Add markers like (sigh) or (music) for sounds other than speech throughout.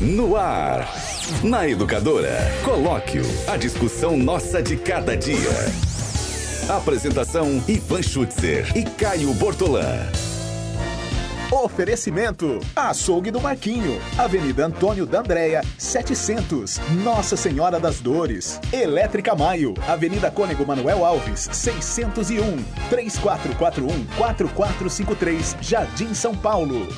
No ar. Na Educadora. Colóquio. A discussão nossa de cada dia. Apresentação: Ivan Schutzer e Caio Bortolã. Oferecimento: Açougue do Marquinho, Avenida Antônio da Andréia, 700, Nossa Senhora das Dores. Elétrica Maio, Avenida Cônego Manuel Alves, 601, 3441 4453, Jardim São Paulo.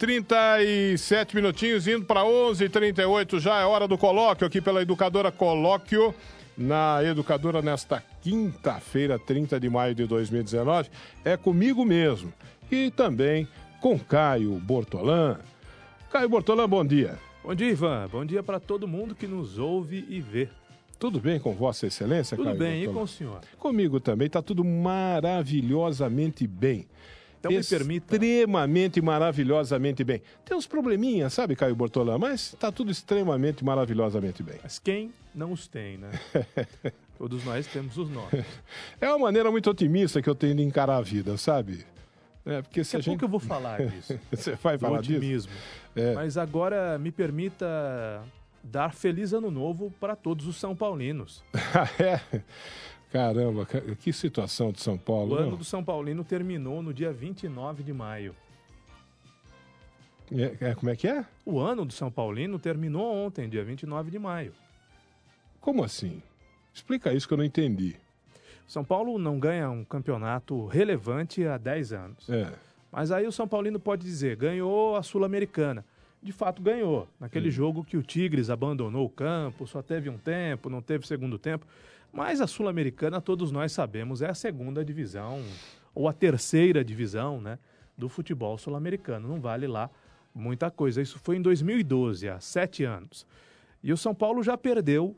37 minutinhos, indo para 11 h 38 já é hora do colóquio aqui pela Educadora Colóquio, na Educadora nesta quinta-feira, 30 de maio de 2019. É comigo mesmo e também com Caio Bortolã. Caio Bortolã, bom dia. Bom dia, Ivan. Bom dia para todo mundo que nos ouve e vê. Tudo bem com Vossa Excelência, Tudo Caio bem, e com o senhor? Comigo também, está tudo maravilhosamente bem. Então me permita. Extremamente maravilhosamente bem. Tem uns probleminhas, sabe, Caio Bortolã, mas está tudo extremamente maravilhosamente bem. Mas quem não os tem, né? (laughs) Todos nós temos os nossos. É uma maneira muito otimista que eu tenho de encarar a vida, sabe? É, porque se Daqui a a gente... pouco eu vou falar disso. (laughs) Você vai falar disso? otimismo. É. Mas agora me permita dar feliz ano novo para todos os São Paulinos. (laughs) é? Caramba, ca- que situação de São Paulo. O ano não? do São Paulino terminou no dia 29 de maio. É, é, como é que é? O ano do São Paulino terminou ontem, dia 29 de maio. Como assim? Explica isso que eu não entendi. São Paulo não ganha um campeonato relevante há 10 anos. É. Mas aí o São Paulino pode dizer, ganhou a Sul-Americana. De fato ganhou. Naquele jogo que o Tigres abandonou o campo, só teve um tempo, não teve segundo tempo. Mas a Sul-Americana, todos nós sabemos, é a segunda divisão, ou a terceira divisão, né? Do futebol sul-americano. Não vale lá muita coisa. Isso foi em 2012, há sete anos. E o São Paulo já perdeu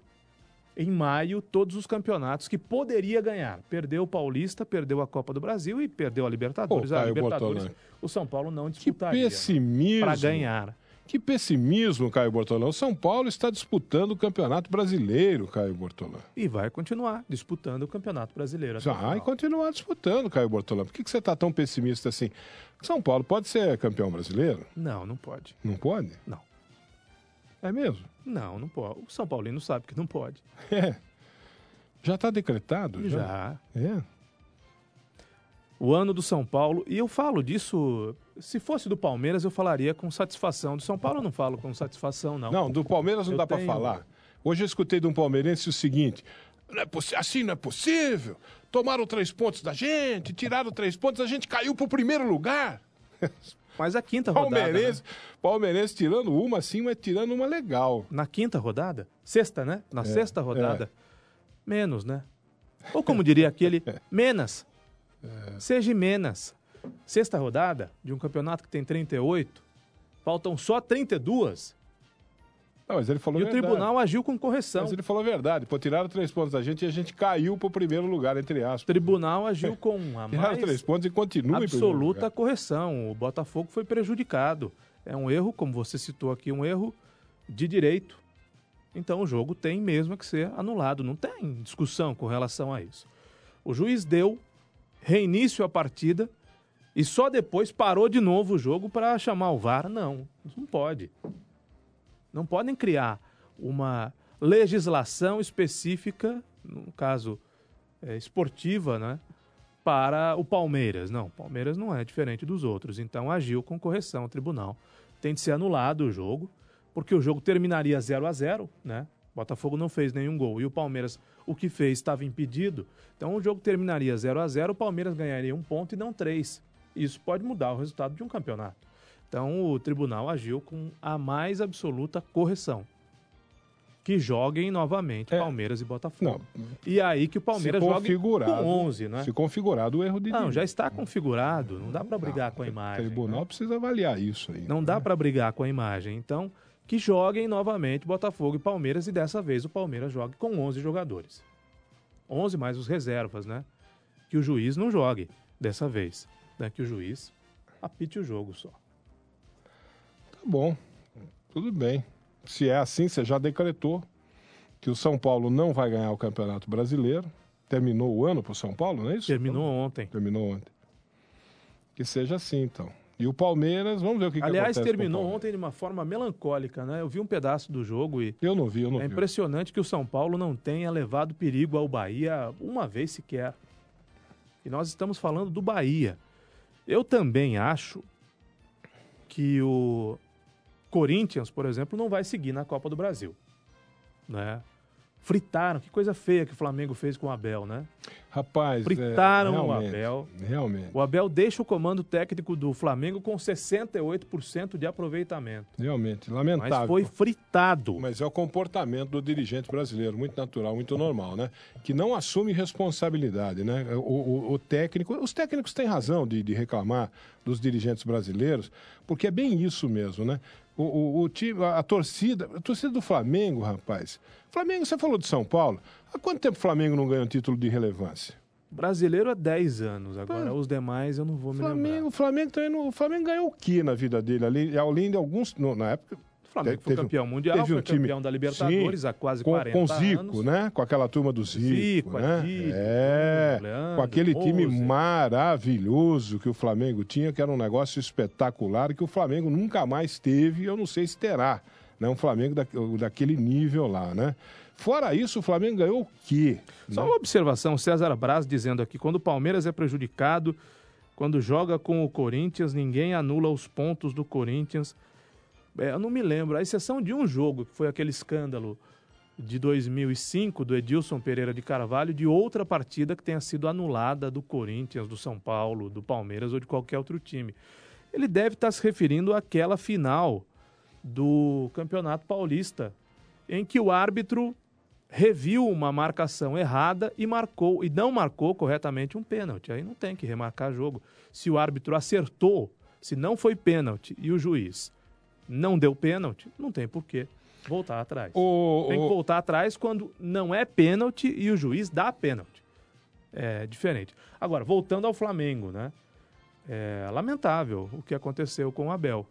em maio todos os campeonatos que poderia ganhar. Perdeu o Paulista, perdeu a Copa do Brasil e perdeu a Libertadores. Pô, a Caio Libertadores, Bortolã. o São Paulo não Que disputaria pessimismo. para ganhar. Que pessimismo, Caio Bortolã. O São Paulo está disputando o Campeonato Brasileiro, Caio Bortolã. E vai continuar disputando o Campeonato Brasileiro. o Vai continuar disputando, Caio Bortolã. Por que, que você está tão pessimista assim? São Paulo pode ser campeão brasileiro? Não, não pode. Não pode? Não. É mesmo? Não, não pode. O São Paulino sabe que não pode. (laughs) É. Já está decretado? Já. É. O ano do São Paulo, e eu falo disso, se fosse do Palmeiras, eu falaria com satisfação. Do São Paulo eu não falo com satisfação, não. Não, do Palmeiras não Eu dá para tenho- falar. Hoje eu escutei de um palmeirense o seguinte: não é assim não é possível. Tomaram três pontos da gente, tiraram três pontos, a gente caiu para o primeiro lugar. (laughs) Mas a quinta rodada. Palmeirense, né? palmeirense tirando uma assim, mas tirando uma legal. Na quinta rodada? Sexta, né? Na É, sexta rodada. Menos, né? Ou como diria aquele, (laughs) menos. É. Seja menos. Sexta rodada de um campeonato que tem 38, faltam só 32. Não, mas ele falou E o verdade. tribunal agiu com correção. Mas ele falou a verdade. Pô, tiraram três pontos da gente e a gente caiu para o primeiro lugar, entre O aspas. tribunal agiu com (laughs) a Tiraram mais três pontos e continua absoluta correção. O Botafogo foi prejudicado. É um erro, como você citou aqui, um erro de direito. Então o jogo tem mesmo que ser anulado. Não tem discussão com relação a isso. O juiz deu reinício à partida e só depois parou de novo o jogo para chamar o VAR. Não, não pode. Não podem criar uma legislação específica, no caso é, esportiva, né? para o Palmeiras. Não, o Palmeiras não é diferente dos outros. Então agiu com correção o tribunal. Tem de ser anulado o jogo, porque o jogo terminaria 0 a 0 né? Botafogo não fez nenhum gol e o Palmeiras, o que fez, estava impedido. Então o jogo terminaria 0 a 0 o Palmeiras ganharia um ponto e não três. Isso pode mudar o resultado de um campeonato. Então o tribunal agiu com a mais absoluta correção. Que joguem novamente É. Palmeiras e Botafogo. Não, E aí que o Palmeiras jogue com 11, né? Se configurado o erro de Não, já está configurado. Não dá para brigar com a O imagem. tribunal né? precisa avaliar isso aí. Não dá para brigar com a imagem. Então, que joguem novamente Botafogo e Palmeiras e dessa vez o Palmeiras jogue com 11 jogadores. 11 mais os reservas, né? Que o juiz não jogue dessa vez. Né? Que o juiz apite o jogo só. Tá bom, tudo bem. Se é assim, você já decretou que o São Paulo não vai ganhar o Campeonato Brasileiro. Terminou o ano para o São Paulo, não é isso? Terminou ontem. Terminou ontem. Que seja assim, então. E o Palmeiras, vamos ver o que, que Aliás, o terminou ontem de uma forma melancólica, né? Eu vi um pedaço do jogo e Eu não vi, eu não é vi. impressionante que o São Paulo não tenha levado perigo ao Bahia uma vez sequer. E nós estamos falando do Bahia. Eu também acho que o Corinthians, por exemplo, não vai seguir na Copa do Brasil. Né? Fritaram, que coisa feia que o Flamengo fez com o Abel, né? Rapaz, é, Fritaram o realmente, Abel. Realmente, O Abel deixa o comando técnico do Flamengo com 68% de aproveitamento. realmente. Mas Lamentável. foi fritado. Mas é o comportamento do dirigente brasileiro, muito natural, muito normal, né? Que não assume responsabilidade, né? O, o- o técnico, os técnicos têm razão de, de reclamar dos dirigentes brasileiros, porque é bem isso mesmo, né? O, o- o time, a, a torcida, a torcida do Flamengo, rapaz. Flamengo, você falou de São Paulo. Há quanto tempo o Flamengo não ganha um título de relevância? Brasileiro há 10 anos. Agora, os demais eu não vou me Flamengo, lembrar. o Flamengo, também não- o Flamengo ganhou o que na vida dele ali? Além de alguns, no- na época, Flamengo Teve- foi campeão mundial, teve um foi time- campeão da Libertadores Sim, há quase com, 40 com Zico, anos. né? Com aquela turma do Zico, Zico, né? É, Leandro, com aquele time maravilhoso que o Flamengo tinha, que era um negócio espetacular que o Flamengo nunca mais teve, e eu não sei se terá, né? Um Flamengo da, daquele nível lá, né? Fora isso, o Flamengo ganhou o quê? Só né? uma observação, César Braz dizendo aqui, quando o Palmeiras é prejudicado, quando joga com o Corinthians, ninguém anula os pontos do Corinthians. É, eu não me lembro, a exceção de um jogo, que foi aquele escândalo de 2005 do Edilson Pereira de Carvalho, de outra partida que tenha sido anulada do Corinthians, do São Paulo, do Palmeiras ou de qualquer outro time. Ele deve estar se referindo àquela final do Campeonato Paulista, em que o árbitro reviu uma marcação errada e marcou e não marcou corretamente um pênalti. Aí não tem que remarcar jogo. Se o árbitro acertou, se não foi pênalti e o juiz não deu pênalti, não tem por que voltar atrás. O- Tem que voltar atrás quando não é pênalti e o juiz dá pênalti. É diferente. Agora, voltando ao Flamengo, né? É lamentável o que aconteceu com o Abel.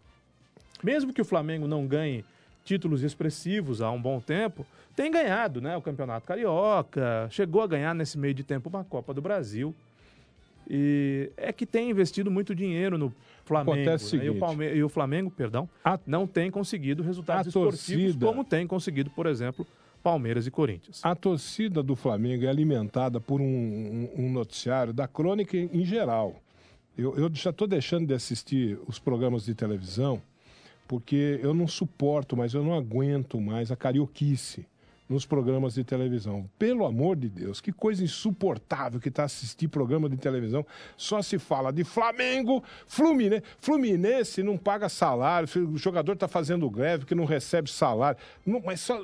Mesmo que o Flamengo não ganhe títulos expressivos há um bom tempo, tem ganhado, né? O Campeonato Carioca, chegou a ganhar nesse meio de tempo uma Copa do Brasil. E é que tem investido muito dinheiro no Flamengo. Acontece o né? e, o seguinte. Palme- e o Flamengo, perdão, A- não tem conseguido resultados esportivos torcida- como tem conseguido, por exemplo, Palmeiras e Corinthians. A torcida do Flamengo é alimentada por um, um- um noticiário da crônica em geral. Eu, eu já estou deixando de assistir os programas de televisão porque eu não suporto mais, eu não aguento mais a carioquice nos programas de televisão. Pelo amor de Deus, que coisa insuportável que está assistir programa de televisão. Só se fala de Flamengo, Fluminense. Fluminense não paga salário, o jogador está fazendo greve que não recebe salário. Não, mas só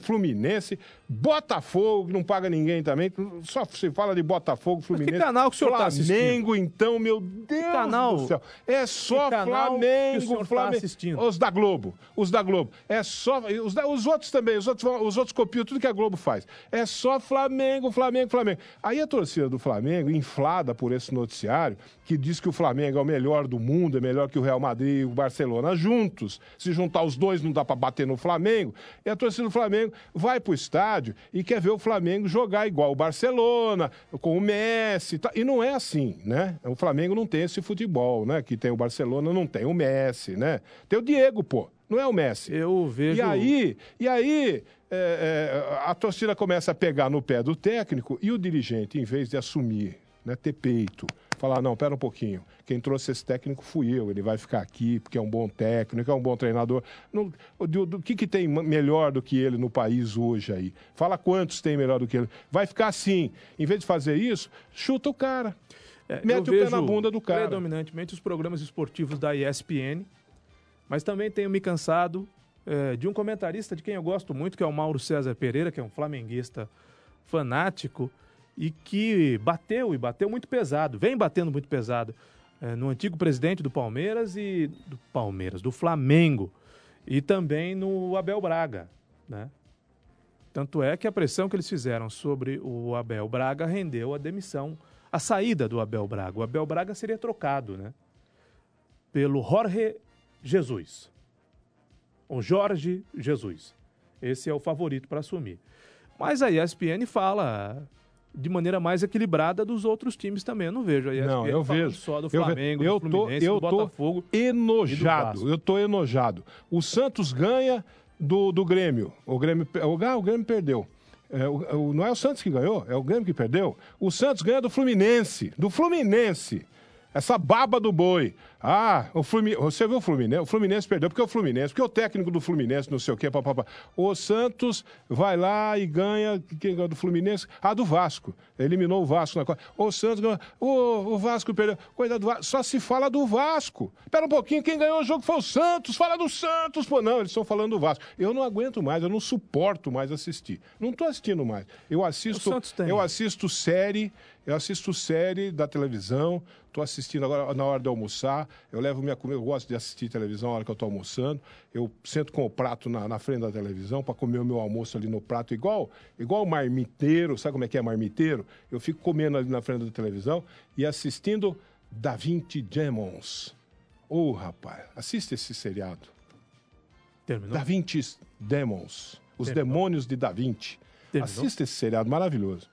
Fluminense, Botafogo, que não paga ninguém também. Só se fala de Botafogo, Fluminense. canal que o senhor tá assistindo? Flamengo, então, meu Deus canal? do céu. É só Que canal que Flamengo, tá Flamengo. Os da Globo. Os da Globo. É só. Os, da- os outros também. Os outros, os outros tudo que a Globo faz. É só Flamengo, Flamengo, Flamengo. Aí a torcida do Flamengo, inflada por esse noticiário, que diz que o Flamengo é o melhor do mundo, é melhor que o Real Madrid e o Barcelona juntos. Se juntar os dois, não dá pra bater no Flamengo. E a torcida do Flamengo vai pro estádio e quer ver o Flamengo jogar igual o Barcelona, com o Messi. e. E não é assim, né? O Flamengo não tem esse futebol, né? Que tem o Barcelona, não tem o Messi, né? Tem o Diego, pô. Não é o Messi. Eu vejo. E aí, e aí é, é, a torcida começa a pegar no pé do técnico e o dirigente, em vez de assumir né? Ter peito. Falar, não, pera um pouquinho. Quem trouxe esse técnico fui eu. Ele vai ficar aqui porque é um bom técnico, é um bom treinador. Não, do, do que, que tem melhor do que ele no país hoje aí? Fala quantos tem melhor do que ele. Vai ficar assim. Em vez de fazer isso, chuta o cara. É, Mete o pé na bunda do cara. Predominantemente os programas esportivos da ESPN, mas também tenho me cansado é, de um comentarista de quem eu gosto muito, que é o Mauro César Pereira, que é um flamenguista fanático e que bateu e bateu muito pesado, vem batendo muito pesado é, no antigo presidente do Palmeiras e do Palmeiras, do Flamengo e também no Abel Braga, né? Tanto é que a pressão que eles fizeram sobre o Abel Braga rendeu a demissão, a saída do Abel Braga. O Abel Braga seria trocado, né? Pelo Jorge Jesus. O Jorge Jesus. Esse é o favorito para assumir. Mas a ESPN fala de maneira mais equilibrada dos outros times também. Eu não vejo a ESPN Não, eu vejo. só do Eu Flamengo, eu do tô, Fluminense, eu do tô Botafogo. do enojado. Eu tô enojado. O Santos ganha do, do Grêmio. O Grêmio, o, ah, o Grêmio perdeu. É, o- o- não é o Santos que ganhou, é o Grêmio que perdeu. O Santos ganha do Fluminense. Do Fluminense. Essa baba do boi. Ah, o Fluminense. Você viu o Fluminense? O Fluminense perdeu porque é o Fluminense, porque o técnico do Fluminense, não sei o quê, papapá. O Santos vai lá e ganha. Do Fluminense? Ah, do Vasco. Eliminou o Vasco na Copa. O Santos ganhou. O, o Vasco perdeu. Coisa do Vasco. Só se fala do Vasco. Espera um pouquinho, quem ganhou o jogo foi o Santos. Fala do Santos. Pô, não, eles estão falando do Vasco. Eu não aguento mais, eu não suporto mais assistir. Não estou assistindo mais. Eu assisto. O Santos tem. Eu assisto série, eu assisto série da televisão, estou assistindo agora na hora de almoçar, eu levo minha comida, eu gosto de assistir televisão na hora que eu estou almoçando, eu sento com o prato na, na frente da televisão para comer o meu almoço ali no prato, igual igual marmiteiro, sabe como é que é marmiteiro? Eu fico comendo ali na frente da televisão e assistindo Da Vinci Demons. Ô, rapaz, assiste esse seriado. Terminou? Da Demons. Os Terminou. Demônios de Da Vinci. Terminou? Assista esse seriado maravilhoso.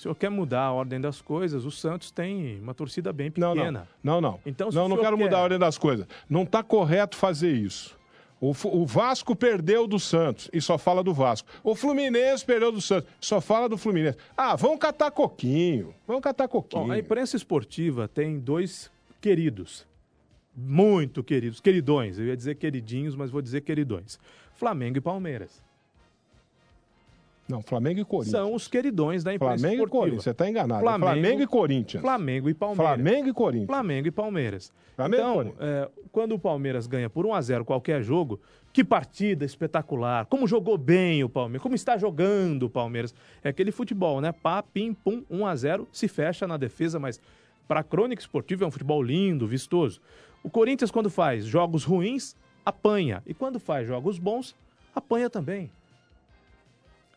O senhor quer mudar a ordem das coisas, o Santos tem uma torcida bem Não, pequena. não. Não, não. Então, se não, o não senhor quero quer- mudar a ordem das coisas. Não está correto fazer isso. O, Vasco perdeu do Santos e só fala do Vasco. O Fluminense perdeu do Santos, só fala do Fluminense. Ah, vão catar coquinho. Vão catar coquinho. Bom, a imprensa esportiva tem dois queridos. Muito queridos. Queridões. Eu ia dizer queridinhos, mas vou dizer queridões. Flamengo e Palmeiras. Não, Flamengo e Corinthians. São os queridões da imprensa Flamengo e esportiva. Corinthians. Você está enganado. Flamengo- Flamengo e Corinthians. Flamengo e Palmeiras. Flamengo e Corinthians. Flamengo e Palmeiras. Flamengo e então, é, quando o Palmeiras ganha por 1 a 0 qualquer jogo, que partida espetacular. Como jogou bem o Palmeiras, como está jogando o Palmeiras. É aquele futebol, né? Pá, pim, pum, 1 a 0 se fecha na defesa, mas para a crônica esportiva é um futebol lindo, vistoso. O Corinthians, quando faz jogos ruins, apanha. E quando faz jogos bons, apanha também.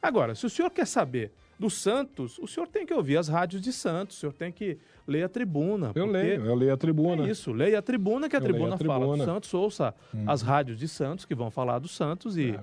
Agora, se o senhor quer saber do Santos, o senhor tem que ouvir as rádios de Santos, o senhor tem que ler a tribuna. Eu leio, eu leio a tribuna. É isso, leia a tribuna, que a tribuna, a fala do tribuna. Hum. Santos, ouça as rádios de Santos que vão falar do Santos e.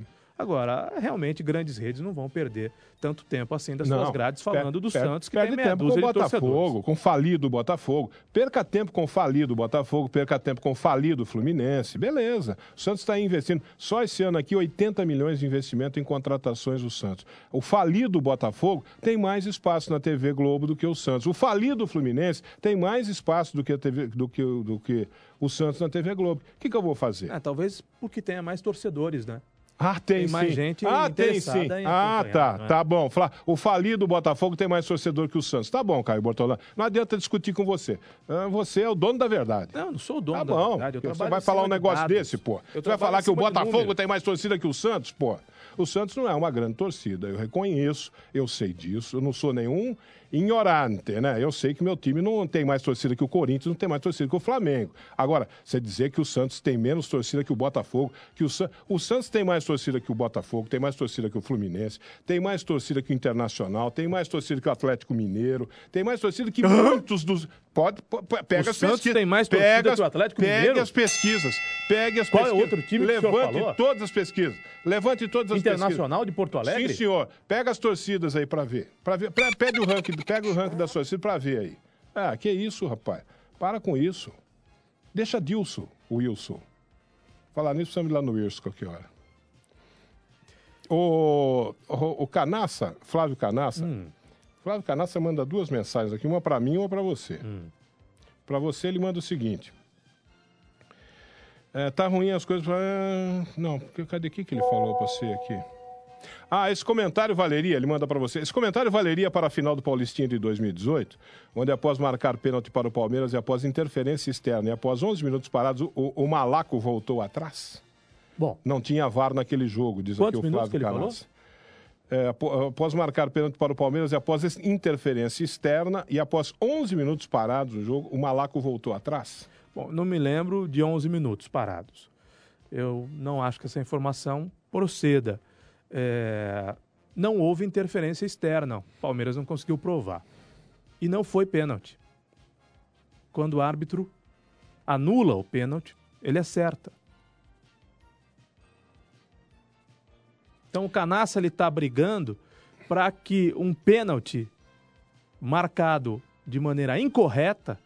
Agora, realmente, grandes redes não vão perder tanto tempo assim das suas grades falando per- do per- Santos, que perde tem meia tempo com o. Botafogo, com falido Botafogo. Perca tempo com falido Botafogo, perca tempo com falido Fluminense. Beleza. O Santos está investindo. Só esse ano aqui, 80 milhões de investimento em contratações do Santos. O falido Botafogo tem mais espaço na TV Globo do que o Santos. O falido Fluminense tem mais espaço do que, a TV, do que, o- do que o Santos na TV Globo. O que, que eu vou fazer? É, talvez porque tenha mais torcedores, né? Ah, tem, Tem mais gente ah, tem sim. Ah, tá, né? tá bom. O falido Botafogo tem mais torcedor que o Santos. Tá bom, Caio Bortolano. Não adianta discutir com você. Ah, Você é o dono da verdade. Não, não sou o dono Tá da bom. verdade. Eu Você vai falar um de negócio dados. desse, pô. Você vai falar que o de Botafogo tem mais torcida que o Santos, pô. O Santos não é uma grande torcida. Eu reconheço, eu sei disso. Eu não sou nenhum ignorante, né? Eu sei que meu time não tem mais torcida que o Corinthians, não tem mais torcida que o Flamengo. Agora, você dizer que o Santos tem menos torcida que o Botafogo, que o, San... o Santos tem mais torcida que o Botafogo, tem mais torcida que o Fluminense, tem mais torcida que o Internacional, tem mais torcida que o Atlético Mineiro, tem mais torcida que muitos dos. Pode, po- po- pega O as Santos pesquisas. tem mais torcida Pega que o Atlético pegue Mineiro? as pesquisas. Pegue as Qual é pesquisas. outro time que o senhor Levante falou? todas as pesquisas. Levante todas as Internacional de Porto pesquisas. Alegre? Sim, senhor. Pega as torcidas aí pra ver. Pra ver. Pe- Pede o ranking, pega o ranking das torcidas pra ver aí. Ah, que isso, rapaz. Para com isso. Deixa Dilson, o Wilson. Falar nisso, precisamos ir lá no Wilson qualquer hora. O, o, o Canaça, Flávio Canaça, Hum. Flávio Canassa manda duas mensagens aqui, uma para mim e uma para você. Hum. Para você, ele manda o seguinte. É, tá ruim as coisas. Pra... Não, porque- cadê o que que ele falou para você aqui? Ah, esse comentário valeria, ele manda para você. Esse comentário valeria para a final do Paulistinha de 2018, onde após marcar pênalti para o Palmeiras e após interferência externa e após 11 minutos parados, o, o Malaco voltou atrás? Bom, Não tinha VAR naquele jogo, diz aqui o Flávio Canassa. É, após marcar pênalti para o Palmeiras e após interferência externa e após 11 minutos parados no jogo, o Malaco voltou atrás? bom, não me lembro de 11 minutos parados. Eu não acho que essa informação proceda. É, não houve interferência externa. O Palmeiras não conseguiu provar. E não foi pênalti. Quando o árbitro anula o pênalti, ele acerta. Então o Canaça ele está brigando para que um pênalti marcado de maneira incorreta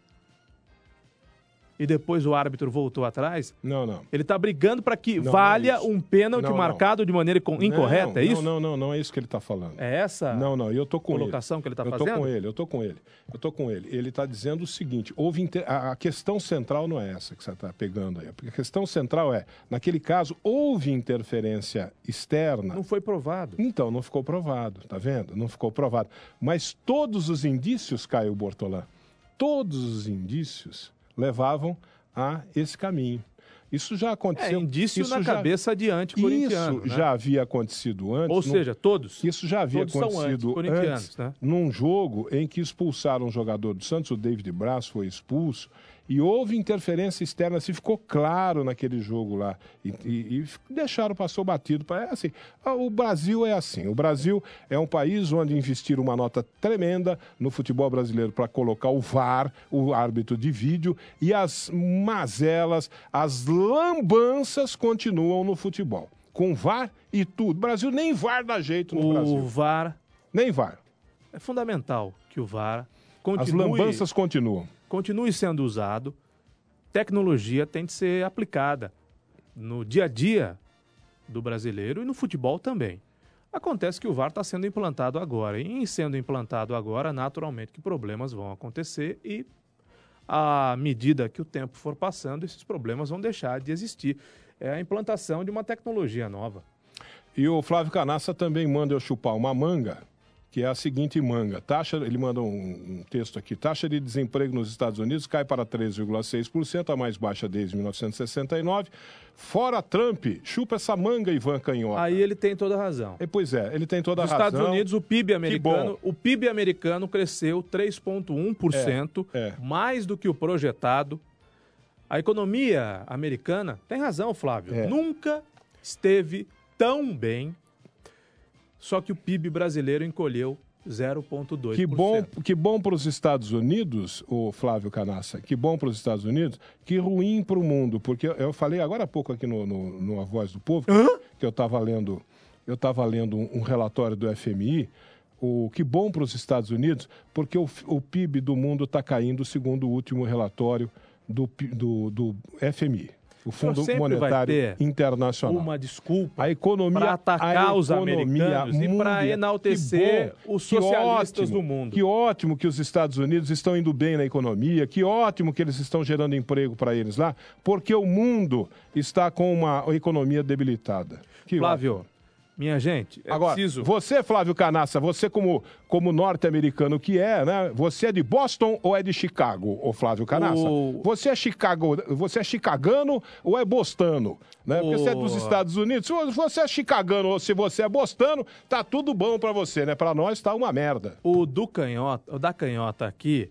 e depois o árbitro voltou atrás, Não, não. ele está brigando para que Não, valha não é um pênalti Não, marcado de maneira co- incorreta, é isso? Não, não, não, não é isso que ele está falando. É essa Não, não, eu tô com colocação ele. que ele está eu tô fazendo? com ele, eu tô com ele. Eu tô com ele. Ele está dizendo o seguinte: houve inter- a, a questão central não é essa que você está pegando aí. A questão central é, naquele caso, houve interferência externa. Não foi provado. Então, não ficou provado, tá vendo? Não ficou provado. Mas todos os indícios, Caio Bortolã, todos os indícios levavam a esse caminho. Isso já É aconteceu. indício isso na já- cabeça de anti-corintiano. Isso né? já havia acontecido antes. Ou seja, todos. isso já havia acontecido antes, né? num jogo em que expulsaram um jogador do Santos, o David Braz foi expulso, e houve interferência externa, assim, ficou claro naquele jogo lá. E, e- e deixaram, passou batido. É assim, o Brasil é assim. O Brasil é um país onde investiram uma nota tremenda no futebol brasileiro para colocar o VAR, o árbitro de vídeo, e as mazelas, as lambanças continuam no futebol. Com VAR e tudo. O Brasil nem VAR dá jeito no O Brasil. VAR Nem VAR. é fundamental que o VAR As continue, lambanças continuam. Continue sendo usado. Tecnologia tem de ser aplicada no dia a dia do brasileiro e no futebol também. Acontece que o VAR está sendo implantado agora. E em sendo implantado agora, naturalmente que problemas vão acontecer e à medida que o tempo for passando, esses problemas vão deixar de existir. É a implantação de uma tecnologia nova. E o Flávio Canassa também manda eu chupar uma manga, que é a seguinte manga. Taxa, ele manda um, um texto aqui. Taxa de desemprego nos Estados Unidos cai para 3,6%, a mais baixa desde 1969. Fora Trump, chupa essa manga, Ivan Canhota. Aí ele tem toda a razão. E, pois é, ele tem toda a Nos razão. Estados Unidos, o PIB americano, o PIB americano cresceu 3,1%, É, é. mais do que o projetado. A economia americana, tem razão, Flávio, É. nunca esteve tão bem. Só que o PIB brasileiro encolheu 0,2%. Que bom, que bom para os Estados Unidos, o Flávio Canassa, que bom para os Estados Unidos, que ruim para o mundo, porque eu, falei agora há pouco aqui no, no, no A Voz do Povo, que eu estava lendo, eu estava lendo um, um relatório do FMI, o que bom para os Estados Unidos, porque o, o PIB do mundo está caindo segundo o último relatório do, do, do FMI, o Fundo sempre vai Monetário ter Internacional. Uma desculpa A economia para atacar a os economia americanos e para mundial. enaltecer bom, os socialistas ótimo, do mundo. Que ótimo que os Estados Unidos estão indo bem na economia, que ótimo que eles estão gerando emprego para eles lá, porque o mundo está com uma economia debilitada. Que Flávio, ótimo. Minha gente, é Agora, preciso... você, Flávio Canassa, você como, como norte-americano que é, né? Você é de Boston ou é de Chicago, ô Flávio Canassa? O- Você é Chicago, você é chicagano ou é bostano? Né? Porque você é dos O- Estados Unidos. Se você é chicagano ou se você é bostano, tá tudo bom pra você, né? Pra nós tá uma merda. O do canhota, o da canhota aqui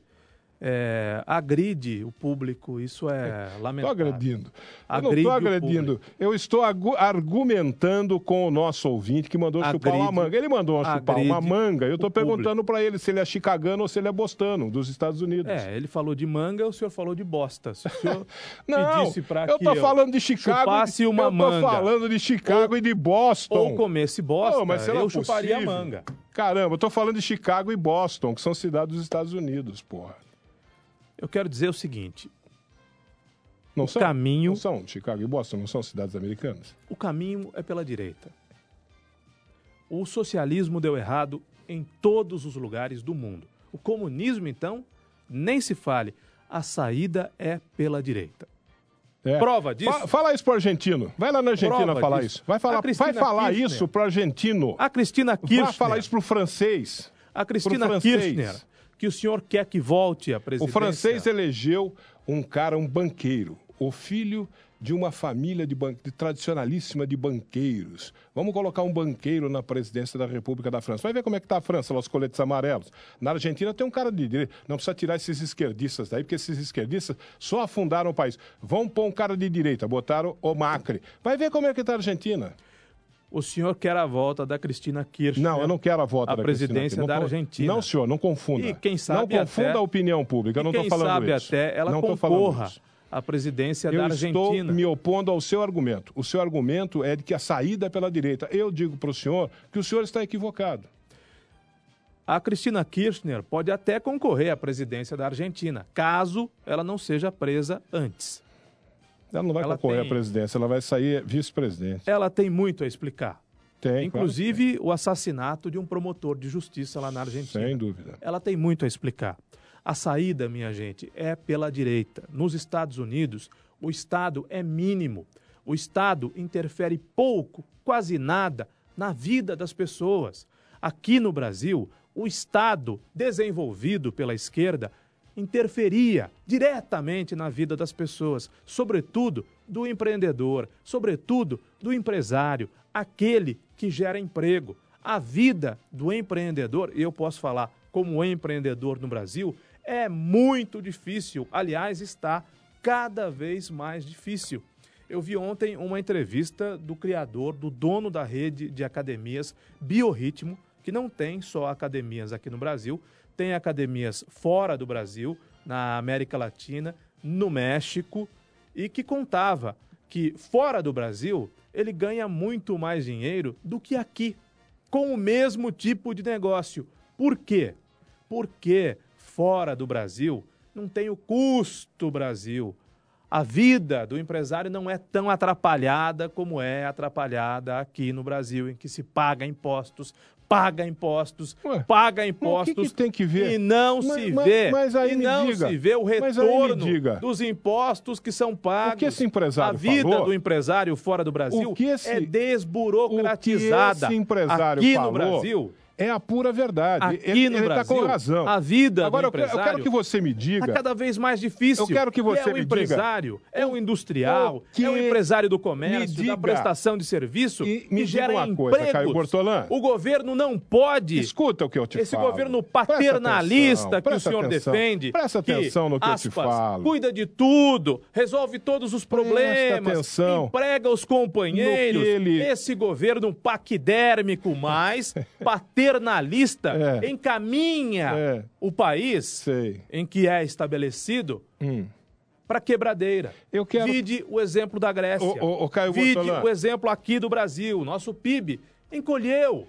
é, agride o público, isso é Tô lamentável. agredindo. Eu não Agride o agredindo. Eu estou argumentando com o nosso ouvinte que mandou chupar uma Agride. manga. Ele mandou chupar uma Agride manga. Eu o perguntando pra ele se ele é chicagano ou se ele é bostano, dos Estados Unidos. É, ele falou de manga, o senhor falou de bosta. Se o senhor (laughs) Não, pedisse eu que tô falando de Chicago. chupasse uma eu manga falando de Chicago e de Boston. ou comesse bosta, Ô, mas eu chuparia a possível? manga. Caramba, eu tô falando de Chicago e Boston, que são cidades dos Estados Unidos, porra. Eu quero dizer o seguinte, Não O são? caminho- Não são? Chicago e Boston não são cidades americanas? o caminho é pela direita. O socialismo deu errado em todos os lugares do mundo. O comunismo, então, nem se fale. A saída é pela direita. É. Prova disso. Fa- Fala isso pro argentino. Vai lá na Argentina Prova falar disso. isso. Vai falar, vai falar Kirchner. isso pro argentino. A Cristina Kirchner. Vai falar isso pro francês. A Cristina. Kirchner, que o senhor quer que volte à O presidência. francês elegeu um cara, um banqueiro, o filho de uma família de, ban... de tradicionalíssima de banqueiros. Vamos colocar um banqueiro na presidência da República da França. Vai ver como é que está a França, os coletes amarelos. Na Argentina tem um cara de direita. Não precisa tirar esses esquerdistas daí, porque esses esquerdistas só afundaram o país. Vão pôr um cara de direita, botaram o Macri. Vai ver como é que está a Argentina. O senhor quer a volta da Cristina Kirchner. Não, eu não quero a volta A da Cristina presidência Kirchner. da Argentina. Não, senhor, não confunda. E quem sabe Não confunda até- a opinião pública, eu não estou quem falando sabe isso. até ela não concorra à presidência Eu da estou Argentina. me opondo ao seu argumento. O seu argumento é de que a saída é pela direita. Eu digo para o senhor que o senhor está equivocado. A Cristina Kirchner pode até concorrer à presidência da Argentina, caso ela não seja presa antes. Ela não vai Ela concorrer tem- à presidência, ela vai sair vice-presidente. Ela tem muito a explicar. Tem, Inclusive o assassinato de um promotor de justiça lá na claro. Argentina. Sem dúvida. Ela tem muito a explicar. A saída, minha gente, é pela direita. Nos Estados Unidos, o Estado é mínimo. O Estado interfere pouco, quase nada, na vida das pessoas. Aqui no Brasil, o Estado, desenvolvido pela esquerda, interferia diretamente na vida das pessoas, sobretudo do empreendedor, sobretudo do empresário, aquele que gera emprego. A vida do empreendedor, e eu posso falar como empreendedor no Brasil, é muito difícil. Aliás, está cada vez mais difícil. Eu vi ontem uma entrevista do criador, do dono da rede de academias Biorritmo, que não tem só academias aqui no Brasil, tem academias fora do Brasil, na América Latina, no México, e que contava que fora do Brasil ele ganha muito mais dinheiro do que aqui, com o mesmo tipo de negócio. Por quê? Porque fora do Brasil não tem o custo Brasil. A vida do empresário não é tão atrapalhada como é atrapalhada aqui no Brasil, em que se paga impostos, paga impostos, Ué, paga impostos que, que tem que ver? e não Mas- se mas- vê, mas aí e não diga, se vê o retorno diga. dos impostos que são pagos. O que esse empresário A vida falou- do empresário fora do Brasil O que esse- é O que desburocratizada. esse empresário Aqui falou no Brasil, é a pura verdade. aqui ele no ele tá Brasil, com razão. a vida Agora do eu quero- eu quero que você me diga. Está cada vez mais difícil. Eu quero que você é me diga- empresário, é o industrial, é o empresário do comércio, diga- da prestação de serviço E me diga gera uma empregos. coisa, Caio Bortolã. O governo não pode Escuta o que eu te esse falo. governo Presta paternalista atenção, que o presta senhor atenção. defende, Presta que, atenção no que eu te aspas, falo. cuida de tudo, resolve todos os problemas, atenção emprega os companheiros. Ele- Esse governo paquidérmico mais paternalista (laughs) É. encaminha É. o país Sei. em que é estabelecido Hum. para quebradeira. Eu quero- Vide o exemplo da Grécia. Ô, ô, ô, Caio Vide o exemplo aqui do Brasil. Nosso PIB encolheu.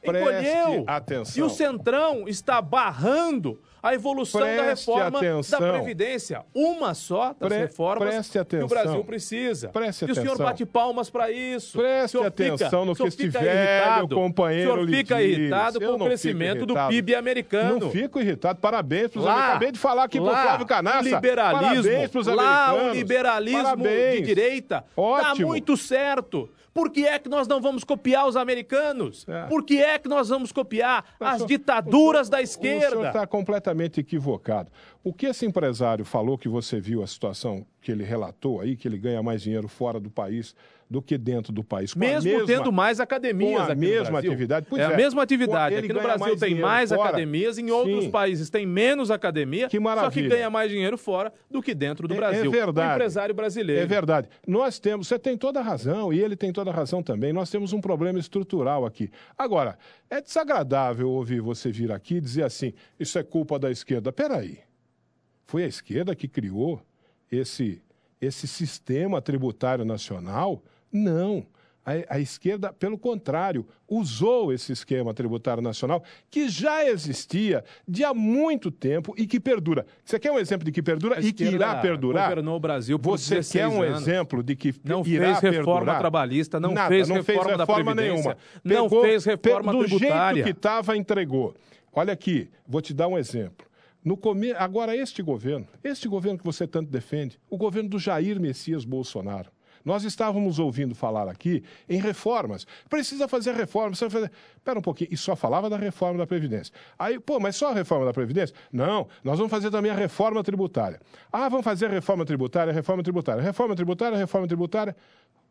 Preste Encolheu. atenção. E o Centrão está barrando a evolução da Preste reforma atenção. da Previdência. Uma só das Pre- reformas preste que atenção. o Brasil precisa. Preste e o senhor atenção. bate palmas para isso. Preste O senhor fica- atenção no o que velho irritado. companheiro O senhor fica irritado Eu com o crescimento do. PIB americano. Não fico irritado. Parabéns pros Lá, americanos. Acabei de falar aqui pro lá, Flávio Canassa. O liberalismo, Parabéns pros lá americanos. o liberalismo Parabéns. de direita Ótimo. muito certo. Por que é que nós não vamos copiar os americanos? É. Por que é que nós vamos copiar Mas as o senhor- ditaduras o da senhor- O senhor esquerda? está completamente equivocado. O que esse empresário falou, que você viu a situação que ele relatou aí, que ele ganha mais dinheiro fora do país do que dentro do país. com Mesmo mesma- tendo mais academias com a mesma atividade. Pois é, é. a mesma atividade. Aqui no Brasil mais tem mais fora. academias, em outros Sim. países tem menos academia, Que só que maravilha. ganha mais dinheiro fora do que dentro do É- Brasil. É verdade. O empresário brasileiro. É verdade. Nós temos, você tem toda a razão, e ele tem toda a razão também. Nós temos um problema estrutural aqui. Agora, é desagradável ouvir você vir aqui e dizer assim: isso é culpa da esquerda. Peraí. Foi a esquerda que criou esse, esse sistema tributário nacional? Não. A, a, esquerda, pelo contrário, usou esse esquema tributário nacional que já existia de há muito tempo e que perdura. Você quer um exemplo de que perdura e que irá perdurar? governou o Brasil por Você quer um anos. exemplo de que não irá fez reforma perdurar? trabalhista, não Nada, fez não reforma, fez reforma da nenhuma. não Pegou, fez reforma do tributária. jeito que estava, entregou. Olha aqui, vou te dar um exemplo. No come... Agora, este governo, este governo que você tanto defende, o governo do Jair Messias Bolsonaro, nós estávamos ouvindo falar aqui em reformas. Precisa fazer reforma, precisa fazer. Espera um pouquinho, e só falava da reforma da Previdência. Aí, pô, mas só a reforma da Previdência? Não, nós vamos fazer também a reforma tributária. Ah, vamos fazer a reforma tributária, reforma tributária, reforma tributária, reforma tributária.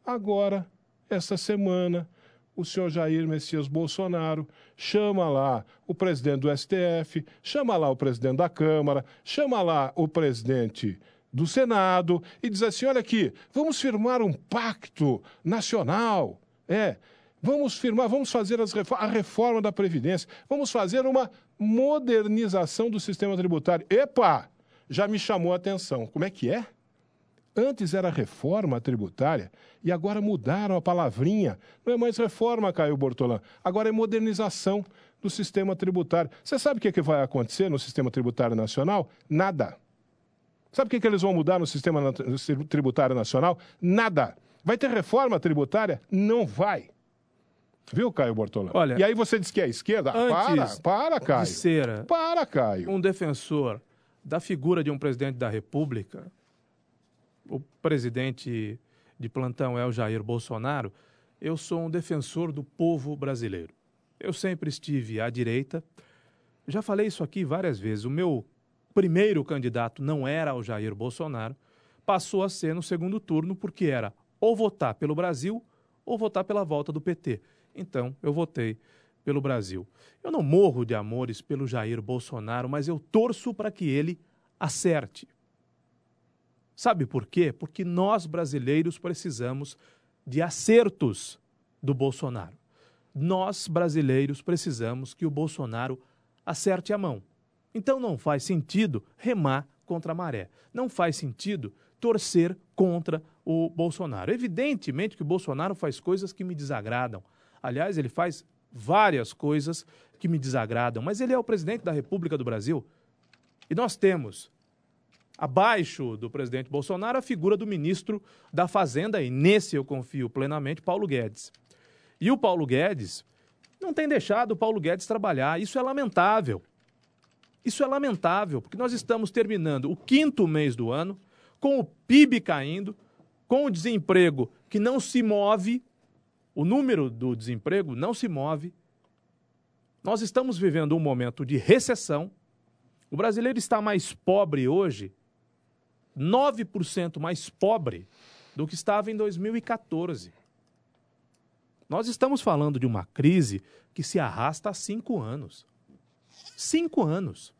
Agora, esta semana, o senhor Jair Messias Bolsonaro chama lá o presidente do STF, chama lá o presidente da Câmara, chama lá o presidente do Senado e diz assim: olha aqui, vamos firmar um pacto nacional. É, vamos firmar, vamos fazer a reforma da Previdência, vamos fazer uma modernização do sistema tributário. Epa! Já me chamou a atenção. Como é que é? Antes era reforma tributária e agora mudaram a palavrinha. Não é mais reforma, Caio Bortolã. Agora é modernização do sistema tributário. Você sabe o que, é que vai acontecer no sistema tributário nacional? Nada. Sabe o que, que eles vão mudar no sistema tributário nacional? Nada. Vai ter reforma tributária? Não vai. Viu, Caio Bortolã? Olha, e aí você diz que é a esquerda? Antes para, para, Caio. De ser para, Caio. Um defensor da figura de um presidente da República, o presidente de plantão é o Jair Bolsonaro, eu sou um defensor do povo brasileiro. Eu sempre estive à direita. Já falei isso aqui várias vezes. O meu primeiro candidato não era o Jair Bolsonaro, passou a ser no segundo turno porque era ou votar pelo Brasil ou votar pela volta do PT. Então, eu votei pelo Brasil. Eu não morro de amores pelo Jair Bolsonaro, mas eu torço para que ele acerte. Sabe por quê? Porque nós brasileiros precisamos de acertos do Bolsonaro. Nós brasileiros precisamos que o Bolsonaro acerte a mão. Então não faz sentido remar contra a maré. Não faz sentido torcer contra o Bolsonaro. Evidentemente que o Bolsonaro faz coisas que me desagradam. Aliás, ele faz várias coisas que me desagradam, mas ele é o presidente da República do Brasil. E nós temos abaixo do presidente Bolsonaro, a figura do ministro da Fazenda, e nesse eu confio plenamente, Paulo Guedes. E o Paulo Guedes não tem deixado o Paulo Guedes trabalhar. Isso é lamentável. Isso é lamentável, porque nós estamos terminando o quinto mês do ano, com o PIB caindo, com o desemprego que não se move, o número do desemprego não se move. Nós estamos vivendo um momento de recessão. O brasileiro está mais pobre hoje 9% mais pobre do que estava em 2014. Nós estamos falando de uma crise que se arrasta há cinco anos. Cinco anos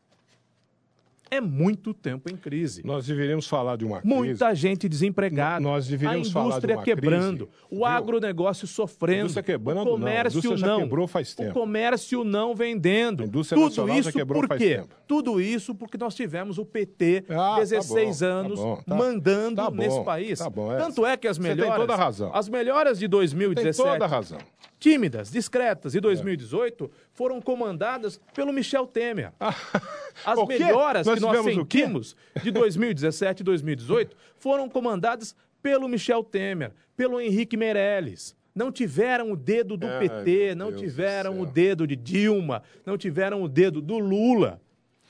é muito tempo em crise. Nós deveríamos falar de uma crise. Muita gente desempregada. Nós deveríamos a indústria falar de quebrando, crise, o agronegócio sofrendo, a indústria quebrando, o comércio não. Não, quebrou faz tempo. o comércio não vendendo. A indústria Tudo nacional isso já quebrou por faz tempo. Tudo isso porque nós tivemos o PT Ah, tá 16 bom, tá anos bom, tá- mandando tá nesse país. tá bom, é. Tanto é que as Você tem melhores, toda a razão. as melhores de Tem 2017, toda a razão. Tímidas, discretas, e 2018 foram comandadas pelo Michel Temer. As (laughs) O quê? melhoras Nós que nós sentimos de 2017 e 2018 foram comandadas pelo Michel Temer, pelo Henrique Meirelles. Não tiveram o dedo do Ai, PT, não Deus tiveram o dedo de Dilma, não tiveram o dedo do Lula,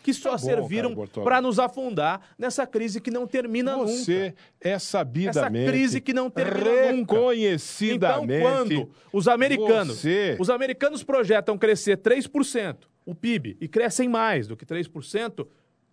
que só Tá serviram para nos afundar nessa crise que não termina nunca. Você é sabidamente, Essa crise que não termina nunca. Então, reconhecidamente, quando os americanos, você- os americanos projetam crescer 3%, o PIB, e crescem mais do que 3%,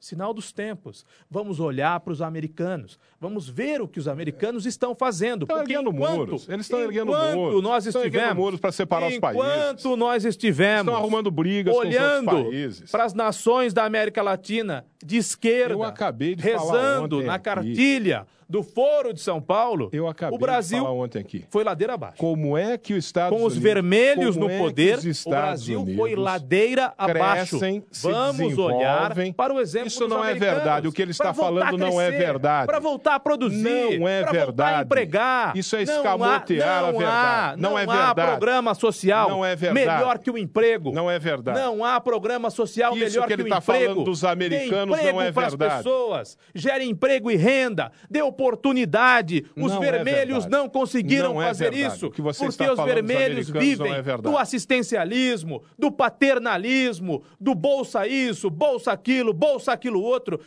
sinal dos tempos. Vamos olhar para os americanos, vamos ver o que os americanos estão fazendo. Estão porque erguendo enquanto, muros, eles estão erguendo muros, nós estão estivemos, muros para separar os países. Enquanto nós estivemos Estão arrumando brigas olhando para as nações da América Latina de esquerda, Eu acabei de falar rezando ontem na cartilha do Foro de São Paulo, Eu acabei o Brasil de falar ontem aqui. foi ladeira abaixo. Como é que os Estados Com os Unidos, vermelhos no é que poder, o Brasil Unidos foi ladeira abaixo. crescem, Vamos olhar para o exemplo Isso não é verdade. O que ele está falando não é verdade. Para voltar a produzir. Não é verdade. Voltar a empregar. Isso é escamotear não há, a verdade. Não, não é verdade. há programa social não é verdade. melhor que o emprego. Não é verdade. Não há programa social Isso melhor que que, ele o tá emprego. falando dos americanos não é verdade. pessoas. Gere emprego e renda. Dê oportunidade. Os Não é vermelhos verdade. não conseguiram Não é fazer verdade. isso. Porque os vermelhos vivem é do assistencialismo, do paternalismo, do bolsa isso, bolsa aquilo, bolsa aquilo outro.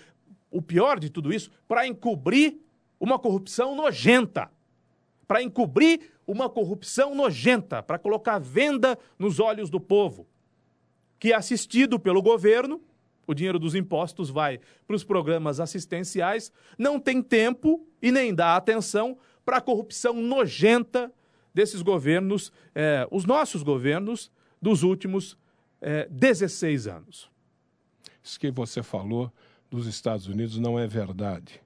O pior de tudo isso, para encobrir uma corrupção nojenta. Para encobrir uma corrupção nojenta, para colocar venda nos olhos do povo, que é assistido pelo governo, o dinheiro dos impostos vai para os programas assistenciais, não tem tempo e nem dá atenção para a corrupção nojenta desses governos, eh, os nossos governos dos últimos eh, 16 anos. Isso que você falou dos Estados Unidos não é verdade.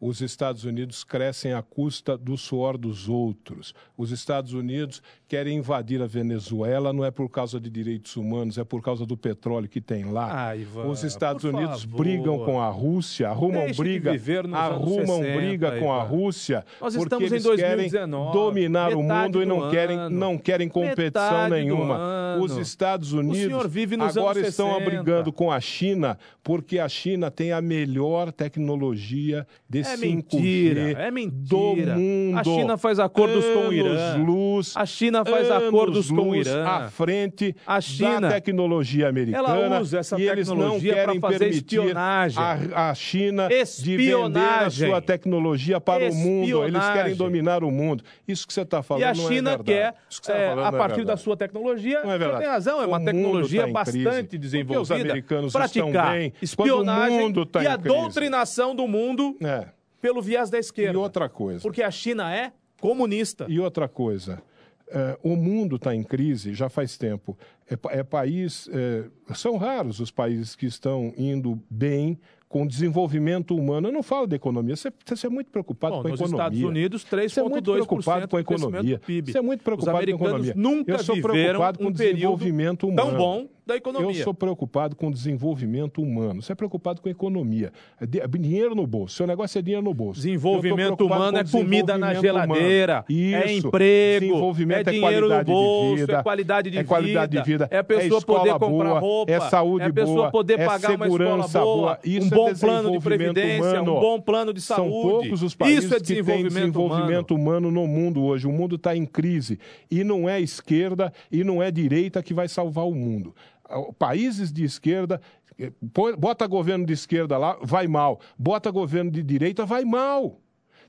Os Estados Unidos crescem à custa do suor dos outros. Os Estados Unidos querem invadir a Venezuela, não é por causa de direitos humanos, é por causa do petróleo que tem lá. Ah, Ivan, Os Estados Unidos favor. brigam com a Rússia, arrumam Deixe de briga, arrumam 60, briga com a Ivan. Rússia, Nós porque eles 2019, querem dominar o mundo e não querem, não querem competição nenhuma. Os Estados Unidos agora estão 60. brigando com a China, porque a China tem a melhor tecnologia de É 5G mentira, é mentira. do mundo. A China faz acordos com o Anos Irã. Luz, A China faz acordos com o Irã. à frente A China, da tecnologia americana. ela usa essa e eles não querem fazer permitir espionagem. A, a China de vender a Espionagem. sua tecnologia para o mundo. Eles querem Espionagem. dominar o mundo. Isso que você está falando E a não é China quer, tá é, falando a não é partir da sua tecnologia, Não é o verdade. tem razão, é O uma mundo tecnologia tá bastante Porque os desenvolvida. americanos estão praticar bem, quando o espionagem mundo tá e a crise. doutrinação do mundo É. pelo viés da esquerda. E outra coisa. Porque a China é comunista. E outra coisa, é, o mundo está em crise já faz tempo. É, é país, é, são raros os países que estão indo bem com desenvolvimento humano. Eu não falo de economia, você, você é muito preocupado Bom, com a nos economia. Estados Unidos, Você é muito 3,2% preocupado com a economia. Você é muito preocupado com a economia. nunca Eu sou preocupado com desenvolvimento humano. tão bom da economia. Eu sou preocupado com desenvolvimento humano. Você é preocupado com economia. É é dinheiro no bolso. Seu negócio é dinheiro no bolso. Desenvolvimento humano é comida na desenvolvimento humano. geladeira, é Isso. emprego, Desenvolvimento é dinheiro no qualidade bolso, vida, é qualidade de é qualidade vida, de vida, é a pessoa escola poder comprar boa, roupa, é saúde é a pessoa boa, poder é pagar uma escola boa, boa. Isso um é bom plano de desenvolvimento previdência, humano. um bom plano de saúde. São poucos os países Isso é que têm desenvolvimento, desenvolvimento humano. no mundo hoje. O mundo está em crise. E não é esquerda e não é direita que vai salvar o mundo. Ah, Países de esquerda, eh, bota governo de esquerda lá, vai mal. Bota governo de direita, vai mal.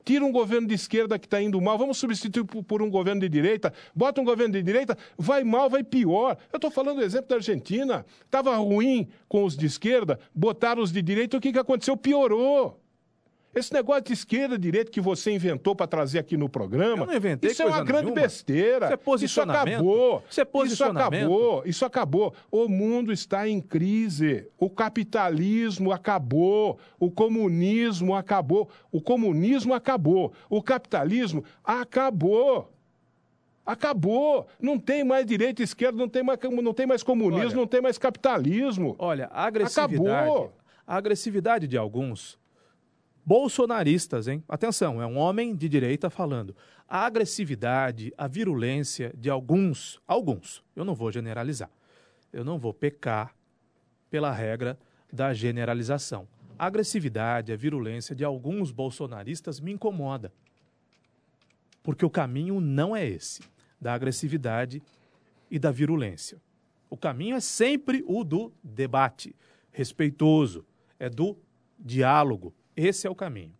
Tira um governo de esquerda que está indo mal, vamos substituir por, por um governo de direita, bota um governo de direita, vai mal, vai pior. Eu estou falando do exemplo da Argentina. Estava ruim com os de esquerda, botaram os de direita, o que, que aconteceu? Piorou. Esse negócio de esquerda, direita que você inventou para trazer aqui no programa, Eu não inventei isso é uma grande nenhuma. besteira. Isso é posicionamento. Isso acabou. Isso é posicionamento. Isso acabou. Isso acabou. O mundo está em crise. O capitalismo acabou. O comunismo acabou. O comunismo acabou. O capitalismo acabou. Acabou. Não tem mais direita e esquerda, não tem mais, não tem mais comunismo, Olha. não tem mais capitalismo. Olha, a agressividade, Acabou. a agressividade de alguns bolsonaristas, hein? Atenção, é um homem de direita falando. A agressividade, a virulência de alguns, alguns, eu não vou generalizar. Eu não vou pecar pela regra da generalização. A agressividade, a virulência de alguns bolsonaristas me incomoda. Porque o caminho não é esse, da agressividade e da virulência. O caminho é sempre o do debate respeitoso, é do diálogo. Esse é o caminho.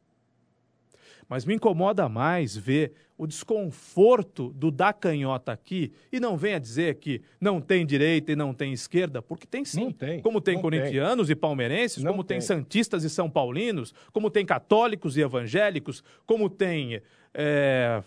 Mas me incomoda mais ver o desconforto do da canhota aqui e não venha dizer que não tem direita e não tem esquerda, porque tem sim. Não tem, Como tem não corintianos e palmeirenses, Não como tem. tem. santistas e são paulinos, como tem católicos e evangélicos, como tem é,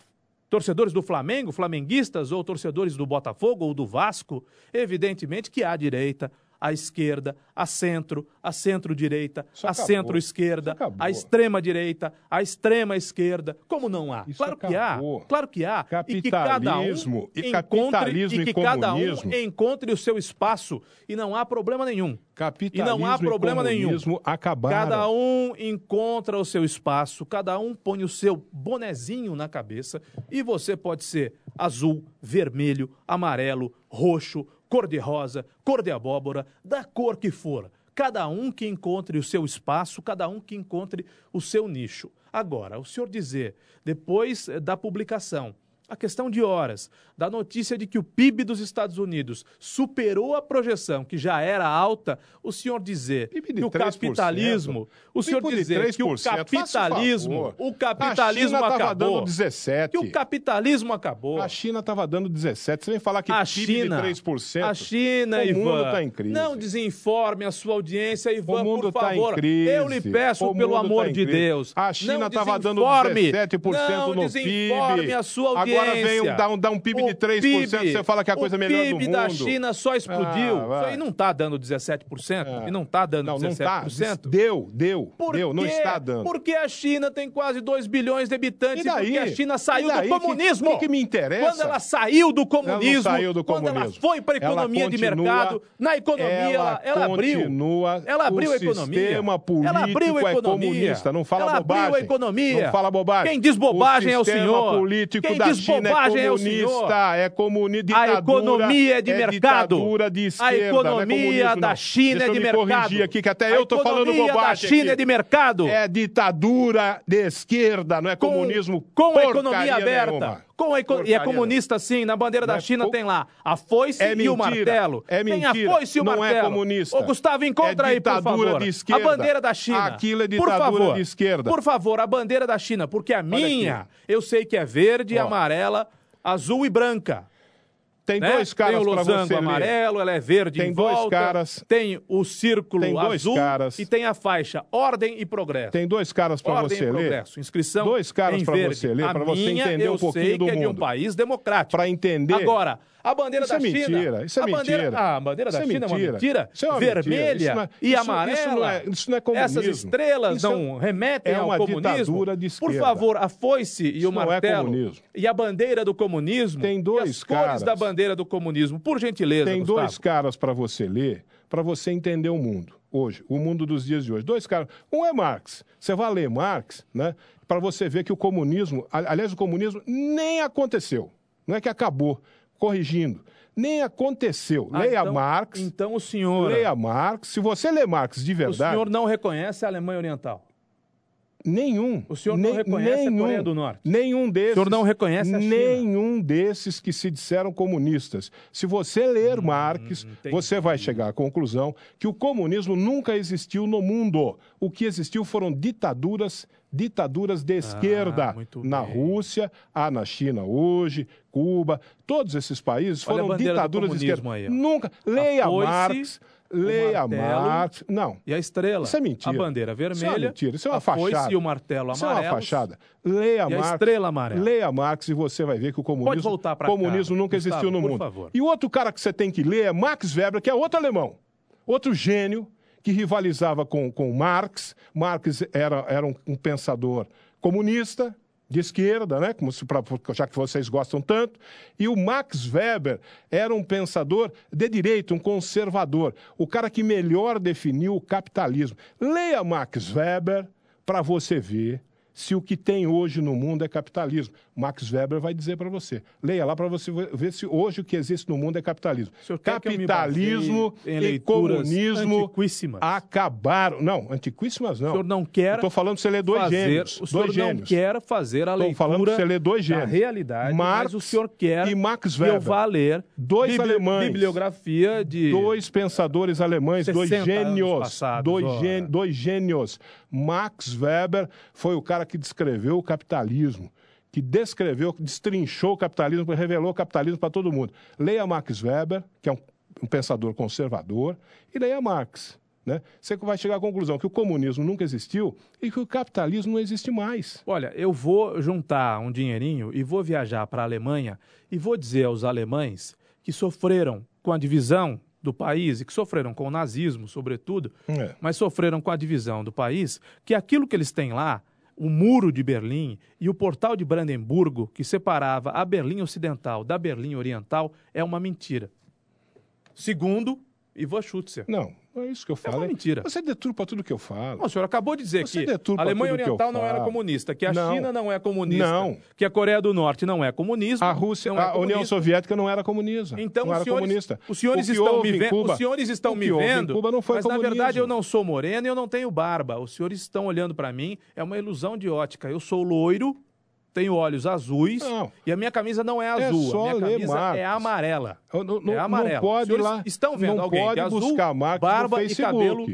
torcedores do Flamengo, flamenguistas ou torcedores do Botafogo ou do Vasco. Evidentemente que há direita, a esquerda, a centro, a centro-direita, acabou. centro-esquerda, a extrema-direita, a extrema-esquerda. Como não há? Isso claro que acabou. há. Claro que há. E que cada um Capitalismo e encontre, capitalismo e que cada um encontre o seu espaço e não há problema nenhum. Capitalismo E não há problema nenhum. acabaram. Cada um encontra o seu espaço, cada um põe o seu bonezinho na cabeça e você pode ser azul, vermelho, amarelo, roxo, cor-de-rosa, cor de abóbora, da cor que for. Cada um que encontre o seu espaço, cada um que encontre o seu nicho. Agora, o senhor dizer, depois eh, da publicação, a questão de horas, da notícia de que o PIB dos Estados Unidos superou a projeção, que já era alta, o senhor dizer que o 3%. capitalismo, o senhor dizer que o 3%, faça o capitalismo, favor. o capitalismo a China acabou, dando 17. que o capitalismo acabou. A China estava dando 17. Você vem falar que A PIB China, de 3%. a China, o Ivan, mundo tá em crise. não desinforme a sua audiência, Ivan, O mundo por tá em favor. crise. Eu lhe peço, O pelo mundo amor tá de. Deus. A China estava dando desinforme, 17% não no desinforme PIB. a sua audiência. Agora vem um- dar um- dar um PIB de O 3%, você fala que é a coisa o melhor do PIB da mundo. China só explodiu. Ah, vai. Isso aí não está dando 17%, É. e não está dando Não, não tá. 17%. Deu, deu. Por deu, não está dando. Porque a China tem quase 2 bilhões de habitantes E daí? porque a China saiu daí? do comunismo. que que me interessa? Quando ela saiu do comunismo, saiu do quando ela comunismo. foi para economia de continua- mercado, na economia ela, ela abriu. continua Ela abriu o a economia. sistema político ela abriu a é economia. comunista, não fala ela bobagem. abriu a economia. Não fala bobagem. Quem diz bobagem é o senhor. político Quem da diz China bobagem é é o comunista, senhor. é comunista, A economia é de mercado. ditadura de esquerda, a é economia comunismo, da. China é de me mercado. corrigir aqui, que até A eu tô falando economia bobagem da China aqui. é de mercado. É ditadura de esquerda, não é com, comunismo com a economia aberta. nenhuma. Com a e é Porcaria comunista sim, na bandeira Não da é China co- tem lá a foice É e o martelo. é tem mentira, a foice e o não é martelo. comunista. Ô Gustavo, encontra É aí, por favor. A bandeira da China. Aquilo é por ditadura favor, de esquerda. Por favor, a bandeira da China, porque a minha, aqui. eu sei que é verde, Ó. amarela, azul e branca. Tem né? dois caras tem o losango você ler. amarelo, ela é verde Tem em dois volta. caras- Tem o círculo Tem dois azul caras- e tem a faixa ordem e progresso. Tem dois caras para você e ler. progresso. Inscrição Dois caras verde. você ler, A pra você entender um pouquinho do que é de um mundo. país democrático. Pra entender. Agora, a bandeira Isso da é China... mentira, isso é a bandeira, mentira. Ah, a bandeira da Isso é China é uma mentira. mentira? Isso é uma mentira. Vermelha Isso não é- e isso- amarela. isso não é- isso não é comunismo. Essas estrelas Isso é- não remetem é ao uma comunismo? ditadura de Por esquerda. favor, a foice e Isso o não é martelo e a bandeira do comunismo Tem dois as cores caras. da bandeira do comunismo. Por gentileza, Tem Gustavo. dois caras para você ler, para você entender o mundo hoje, o mundo dos dias de hoje. Dois caras. Um é Marx. Você vai ler Marx, né? Para você ver que o comunismo, aliás, o comunismo nem aconteceu. Não é que acabou. Corrigindo, nem aconteceu. Ah, leia então- Marx. Então o senhor... Leia Marx. Se você ler Marx de O verdade, senhor não reconhece a Alemanha Oriental? nenhum. O senhor não reconhece a nenhum, Coreia do Norte? Nenhum desses. O senhor não reconhece a China? Nenhum desses que se disseram comunistas. Se você ler Marx, Hum, entendi. você vai chegar à conclusão que o comunismo nunca existiu no mundo. O que existiu foram ditaduras, ditaduras de esquerda. Ah, Na. Rússia, há na China hoje, Cuba, todos esses países Olha a foram ditaduras de esquerda. aí. Nunca. Leia foice, Marx. Leia Marx. Não. E a estrela? Isso é mentira. A bandeira Isso é vermelha. mentira, isso é uma a foice fachada. e o martelo Isso é uma fachada. Leia E a Marx. estrela amarela. Leia Marx e você vai ver que o comunismo, Pode voltar pra comunismo cá, nunca Gustavo, existiu no mundo. favor. E outro cara que você tem que ler é Max Weber, que é outro alemão. Outro gênio que rivalizava com, com Marx. Marx era, era um, um pensador comunista, de esquerda, né? Como se, pra, já que vocês gostam tanto. E o Max Weber era um pensador de direita, um conservador. O cara que melhor definiu o capitalismo. Leia Max Weber para você ver se o que tem hoje no mundo é capitalismo. Max Weber vai dizer para você. Leia lá para você ver se hoje o que existe no mundo é capitalismo. Que Capitalismo e comunismo acabaram. Não, antiquíssimas não. O senhor não quer Estou falando para você ler dois fazer, gênios. o senhor dois não gênios. quer fazer a Estou leitura falando para você ler dois gênios. realidade, Marx mas o senhor quer e Max que eu Weber. vá ler Dois alemães. bibliografia de... Dois pensadores alemães, dois 60 anos gênios. passados, dois, gê- dois gênios. Max Weber foi o cara que descreveu o capitalismo, que descreveu, destrinchou o capitalismo, revelou o capitalismo para todo mundo. Leia Max Weber, que é um, um pensador conservador, e leia Marx. Né? Você vai chegar à conclusão que o comunismo nunca existiu e que o capitalismo não existe mais. Olha, eu vou juntar um dinheirinho e vou viajar para a Alemanha e vou dizer aos alemães que sofreram com a divisão do país e que sofreram com o nazismo, sobretudo, É. mas sofreram com a divisão do país, que aquilo que eles têm lá, o muro de Berlim e o portal de Brandemburgo, que separava a Berlim Ocidental da Berlim Oriental, é uma mentira. Segundo Ivo Schutzer. Não, não é isso que eu É uma falo. mentira. Você deturpa tudo que eu falo. Bom, o senhor acabou de dizer Você que a Alemanha Oriental não era falo. comunista, que a Não. China não é comunista, Não. que a Coreia do Norte não é comunismo. A Rússia, não é a União comunista. Soviética não era comunista. Então, não os senhores, comunista. os senhores estão me vendo, os senhores estão me vendo, Cuba não foi mas comunismo. na verdade eu não sou moreno e eu não tenho barba. Os senhores estão olhando para mim, é uma ilusão de ótica. Eu sou loiro, tenho olhos azuis Não. e a minha camisa não é É azul, só a minha ler camisa Marx. é amarela. Não, não, é amarela. não pode senhores lá. estão vendo não alguém pode de azul, buscar Marx barba e cabelo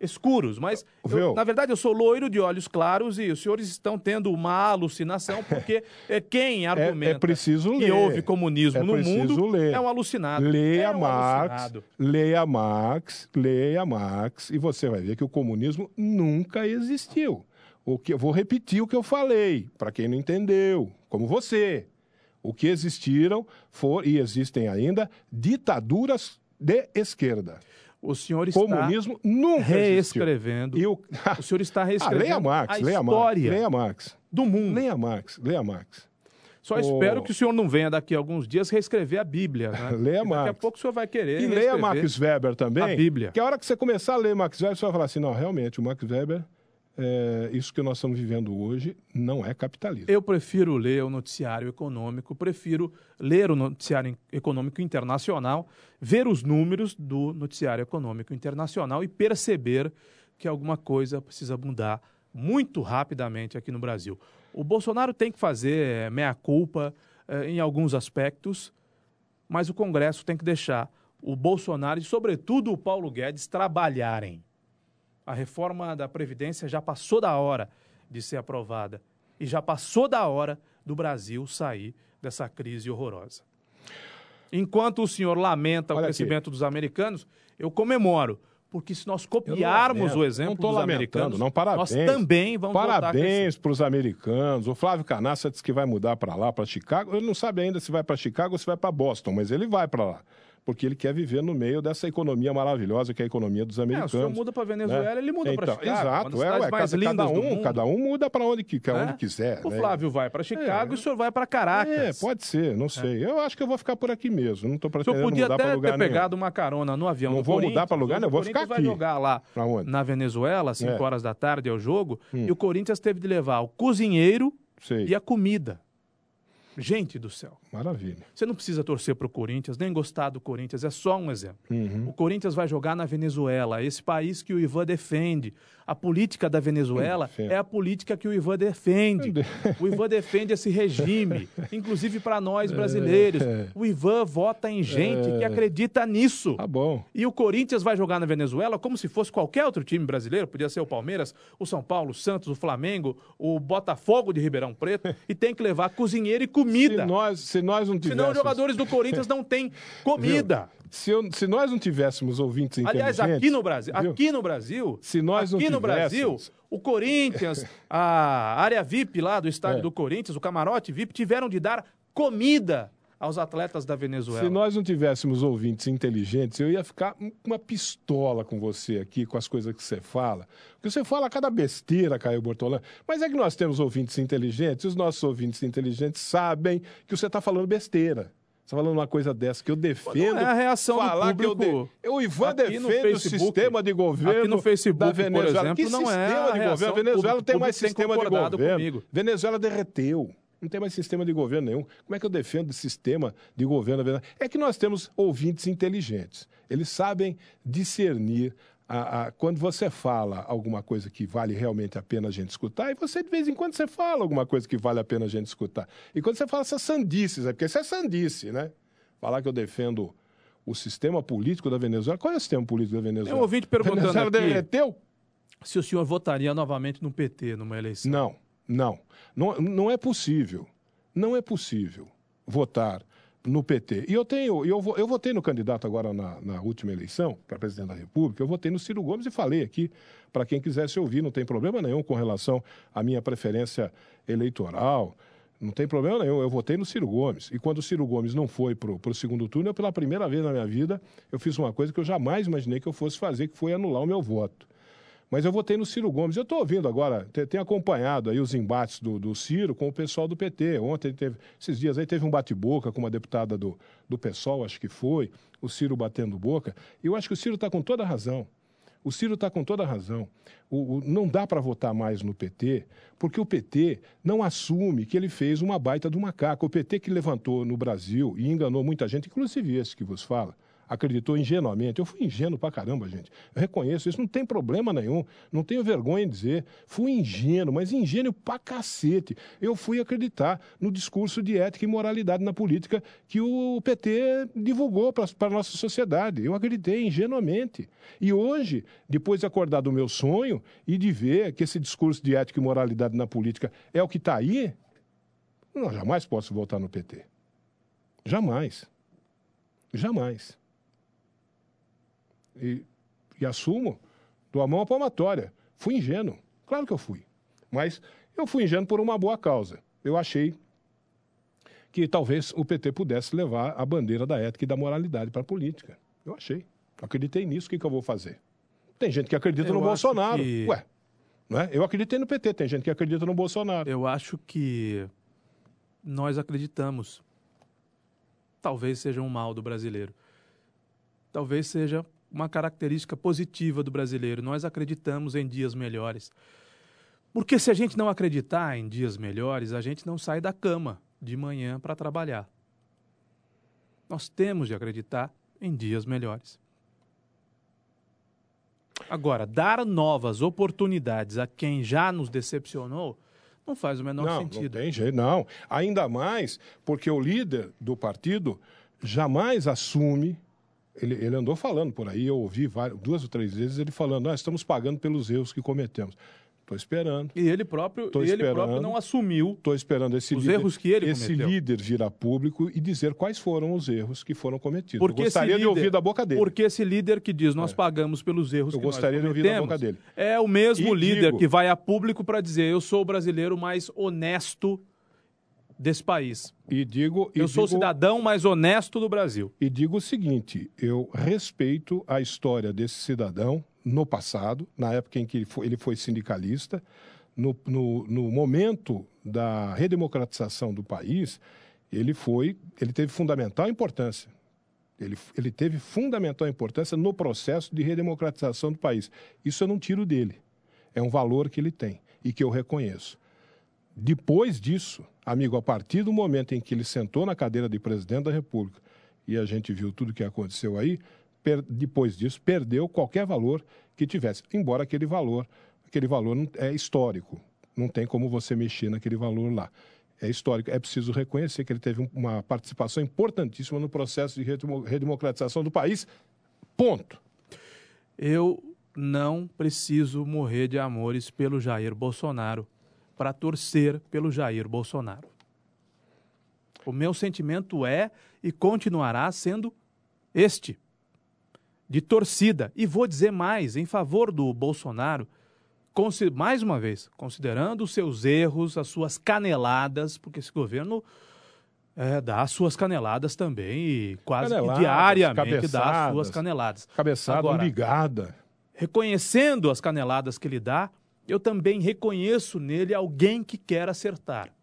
escuros, mas eu- na verdade eu sou loiro de olhos claros e os senhores estão tendo uma alucinação (laughs) porque é, quem argumenta preciso que ler. houve comunismo É no preciso mundo ler. é um alucinado. Leia é um Marx, alucinado. leia Marx, leia Marx e você vai ver que o comunismo nunca existiu. O que eu vou repetir o que eu falei para quem não entendeu, como você. O que existiram foram e existem ainda ditaduras de esquerda. O senhor está Comunismo nunca reescrevendo. E o... O senhor está (laughs) ah, reescrevendo leia Marx, a leia Marx, história leia Marx, do mundo. leia Marx, leia Marx. Só espero que o senhor não venha daqui a alguns dias reescrever a Bíblia. Né? (laughs) Leia Porque Daqui a Marx. pouco o senhor vai querer E leia. Max Weber também. a Bíblia. Que a hora que você começar a ler Max Weber, você vai falar assim: não, realmente, o Max Weber, é, isso que nós estamos vivendo hoje não é capitalismo. Eu prefiro ler o noticiário econômico, prefiro ler o noticiário econômico internacional, ver os números do noticiário econômico internacional e perceber que alguma coisa precisa mudar muito rapidamente aqui no Brasil. O Bolsonaro tem que fazer meia-culpa eh, em alguns aspectos, mas o Congresso tem que deixar o Bolsonaro e, sobretudo, o Paulo Guedes trabalharem. A reforma da Previdência já passou da hora de ser aprovada e já passou da hora do Brasil sair dessa crise horrorosa. Enquanto o senhor lamenta Olha o aqui. crescimento dos americanos, eu comemoro. Porque se nós copiarmos o exemplo dos americanos, não, parabéns. nós também vamos. Parabéns para os americanos. O Flávio Canassa disse que vai mudar para lá, para Chicago. Ele não sabe ainda se vai para Chicago ou se vai para Boston, mas ele vai para lá. Porque ele quer viver no meio dessa economia maravilhosa que é a economia dos É, o americanos. senhor muda para Venezuela, né? ele muda para Então, Chicago. uma Exato, é, ué, mais cada, cada um, cada um muda para onde, que- né? onde quiser. O né? Flávio vai para Chicago É. e o senhor vai para Caracas. É, pode ser, não sei. Eu acho que eu vou ficar por aqui mesmo. Não estou O pretendendo podia mudar para até lugar ter nenhum. pegado uma carona no avião Não vou mudar pra lugar nenhum, eu vou o ficar aqui. vai jogar lá na Venezuela, às 5 É. Hum. horas da tarde é o jogo, e o Corinthians teve de levar o cozinheiro Sei. e a comida. Gente do céu. Maravilha. Você não precisa torcer para o Corinthians, nem gostar do Corinthians, é só um exemplo. Uhum. O Corinthians vai jogar na Venezuela, esse país que o Ivan defende. A política da Venezuela Defende. é a política que o Ivan defende. O Ivan defende esse regime, (laughs) inclusive para nós brasileiros. É. O Ivan vota em gente que acredita nisso. Tá bom. E o Corinthians vai jogar na Venezuela como se fosse qualquer outro time brasileiro, podia ser o Palmeiras, o São Paulo, o Santos, o Flamengo, o Botafogo de Ribeirão Preto, (laughs) e tem que levar cozinheiro e comida. Se nós, se nós não Senão tivéssemos... os jogadores do Corinthians não têm (laughs) comida. Se, eu- se nós não tivéssemos ouvintes Aliás, inteligentes... aqui no Brasil, viu? aqui no Brasil, Se nós não no Brasil, o Corinthians, a área VIP lá do estádio É. do Corinthians, o camarote VIP, tiveram de dar comida aos atletas da Venezuela. Se nós não tivéssemos ouvintes inteligentes, eu ia ficar com uma pistola com você aqui, com as coisas que você fala. Porque você fala cada besteira, Caio Bortolã. Mas é que nós temos ouvintes inteligentes, e os nossos ouvintes inteligentes sabem que você está falando besteira. Você está falando uma coisa dessa que eu defendo. Não é a reação do falar que eu público. de... O Ivan defende o sistema de governo aqui no Facebook, da por Venezuela. exemplo, que não é de governo? A Venezuela público. tem mais público tem sistema de governo. comigo. Venezuela derreteu. Não tem mais sistema de governo nenhum. Como é que eu defendo o sistema de governo da Venezuela? É que nós temos ouvintes inteligentes. Eles sabem discernir a- a- quando você fala alguma coisa que vale realmente a pena a gente escutar, e você, de vez em quando, você fala alguma coisa que vale a pena a gente escutar. E quando você fala essas sandices, é porque isso é sandice, né? Falar que eu defendo o sistema político da Venezuela. Qual é o sistema político da Venezuela? Tem um ouvinte perguntando Venezuela aqui. derreteu? Se o senhor votaria novamente no PT numa eleição. Não, não, não. Não é possível. Não é possível votar no PT. E eu tenho, eu, eu votei no candidato agora na, na última eleição para presidente da República, eu votei no Ciro Gomes e falei aqui para quem quisesse ouvir, não tem problema nenhum com relação à minha preferência eleitoral. Não tem problema nenhum. Eu votei no Ciro Gomes. E quando o Ciro Gomes não foi para o segundo turno, eu, pela primeira vez na minha vida, eu fiz uma coisa que eu jamais imaginei que eu fosse fazer, que foi anular o meu voto. Mas eu votei no Ciro Gomes. Eu estou ouvindo agora, tem acompanhado aí os embates do, do, Ciro com o pessoal do PT. Ontem teve, esses dias aí teve um bate-boca com uma deputada do, do PSOL, acho que foi, o Ciro batendo boca. E eu acho que o Ciro está com toda a razão. O Ciro está com toda a razão. O, o, não dá para votar mais no PT, porque o PT não assume que ele fez uma baita do macaco. O PT que levantou no Brasil e enganou muita gente, inclusive esse que vos fala, acreditou ingenuamente. Eu fui ingênuo pra caramba, gente. Eu reconheço isso, não tem problema nenhum. Não tenho vergonha de dizer. Fui ingênuo, mas ingênuo pra cacete. Eu fui acreditar no discurso de ética e moralidade na política que o PT divulgou para a nossa sociedade. Eu acreditei ingenuamente. E hoje, depois de acordar do meu sonho e de ver que esse discurso de ética e moralidade na política é o que está aí, não, jamais posso voltar no PT. Jamais. Jamais e, e assumo, dou a mão à palmatória. Fui ingênuo, claro que eu fui. Mas eu fui ingênuo por uma boa causa. Eu achei que talvez o PT pudesse levar a bandeira da ética e da moralidade para a política. Eu achei. acreditei nisso, o que, que eu vou fazer? Tem gente que acredita eu no Bolsonaro. Que... Ué, não é? Eu acreditei no PT, tem gente que acredita no Bolsonaro. Eu acho que nós acreditamos. Talvez seja um mal do brasileiro. Talvez seja uma característica positiva do brasileiro. Nós acreditamos em dias melhores. Porque se a gente não acreditar em dias melhores, a gente não sai da cama de manhã para trabalhar. Nós temos de acreditar em dias melhores. Agora, dar novas oportunidades a quem já nos decepcionou não faz o menor não, sentido. Não tem jeito, não. Ainda mais porque o líder do partido jamais assume ele, ele andou falando por aí, eu ouvi várias, duas ou três vezes ele falando: nós estamos pagando pelos erros que cometemos. Estou esperando. E ele próprio, Tô ele próprio não assumiu Estou esperando esse os líder, erros que ele esse cometeu. líder vir a público e dizer quais foram os erros que foram cometidos. Porque eu gostaria líder, de ouvir da boca dele. Porque esse líder que diz nós é. pagamos pelos erros eu que gostaria de ouvir da boca dele. É o mesmo e líder digo, que vai a público para dizer eu sou o brasileiro mais honesto desse país. E digo, eu sou digo, o cidadão mais honesto do Brasil. E digo o seguinte: eu respeito a história desse cidadão no passado, na época em que ele foi, ele foi sindicalista, no, no, no, momento da redemocratização do país, ele foi, ele teve fundamental importância. Ele, ele teve fundamental importância no processo de redemocratização do país. Isso eu não tiro dele. É um valor que ele tem e que eu reconheço. Depois disso, amigo, a partir do momento em que ele sentou na cadeira de presidente da República e a gente viu tudo o que aconteceu aí, per, depois disso, perdeu qualquer valor que tivesse, embora aquele valor, aquele valor é histórico. Não tem como você mexer naquele valor lá. É histórico. É preciso reconhecer que ele teve uma participação importantíssima no processo de redemocratização do país. Ponto. Eu não preciso morrer de amores pelo Jair Bolsonaro para torcer pelo Jair Bolsonaro. O meu sentimento é e continuará sendo este, de torcida. E vou dizer mais, em favor do Bolsonaro, mais uma vez, considerando os seus erros, as suas caneladas, porque esse governo é, dá as suas caneladas também e quase caneladas, diariamente dá as suas caneladas. Cabeçada, Agora, ligada. Reconhecendo as caneladas que ele dá, eu também reconheço nele alguém que quer acertar.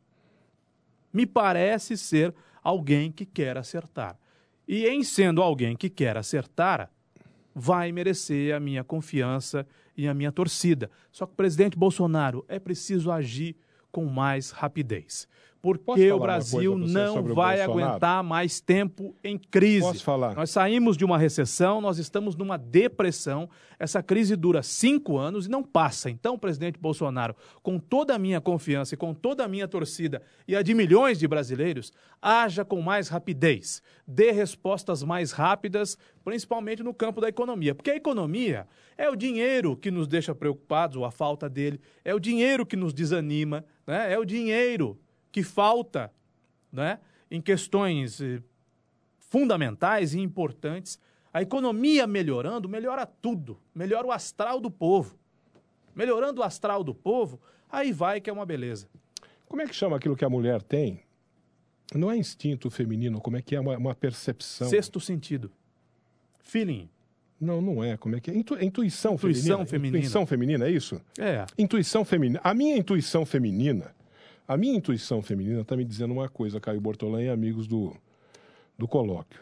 Me parece ser alguém que quer acertar. E em sendo alguém que quer acertar, vai merecer a minha confiança e a minha torcida. Só que, presidente Bolsonaro, é preciso agir com mais rapidez porque o Brasil não vai Bolsonaro? aguentar mais tempo em crise. Posso falar? Nós saímos de uma recessão, nós estamos numa depressão. Essa crise dura cinco anos e não passa. Então, presidente Bolsonaro, com toda a minha confiança e com toda a minha torcida e a de milhões de brasileiros, haja com mais rapidez, dê respostas mais rápidas, principalmente no campo da economia. Porque a economia é o dinheiro que nos deixa preocupados, ou a falta dele, é o dinheiro que nos desanima, né? é o dinheiro que falta né, em questões eh, fundamentais e importantes. A economia melhorando, melhora tudo. Melhora o astral do povo. Melhorando o astral do povo, aí vai que é uma beleza. Como é que chama aquilo que a mulher tem? Não é instinto feminino, como é que é uma, uma percepção? Sexto sentido. Feeling. Não, não é. Como é que é? Intu, intuição, Intuição feminina. feminina. Intuição feminina, é isso? É. Intuição feminina. A minha intuição feminina, a minha intuição feminina está me dizendo uma coisa, Caio Bortolã e amigos do, do colóquio.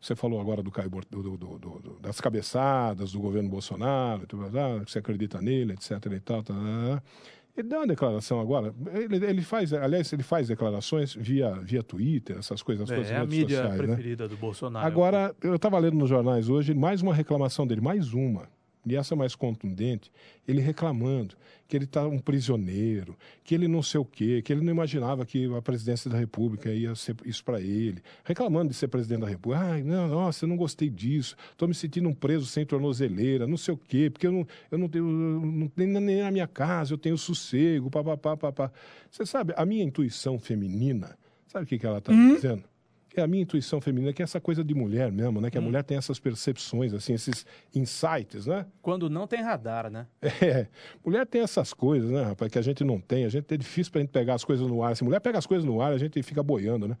Você falou agora do Caio Bort- do- do- do- das cabeçadas do governo Bolsonaro, ah, que você acredita nele, etc. E tal, tal, tal. Ele deu uma declaração agora. Ele, ele faz, aliás, ele faz declarações via, via Twitter, essas coisas, É, é a mídia sociais, né? preferida do Bolsonaro. Agora, eu estava lendo nos jornais hoje mais uma reclamação dele, mais uma. E essa mais contundente, ele reclamando que ele está um prisioneiro, que ele não sei o quê, que ele não imaginava que a presidência da República ia ser isso para ele. Reclamando de ser presidente da República. Ai, não, nossa, eu não gostei disso. Estou me sentindo um preso sem tornozeleira, não sei o quê, porque eu não, eu não tenho, eu não tenho nem na minha casa, eu tenho sossego, papapá, papá. Você sabe, a minha intuição feminina, sabe o que, que ela está dizendo? É a minha intuição feminina, que é essa coisa de mulher mesmo, né? Que a mulher tem essas percepções, assim, esses insights, né? Quando não tem radar, né? (laughs) É, mulher tem essas coisas, né, rapaz, que a gente não tem. A gente é difícil pra gente pegar as coisas no ar. Se mulher pega as coisas no ar, a gente fica boiando, né?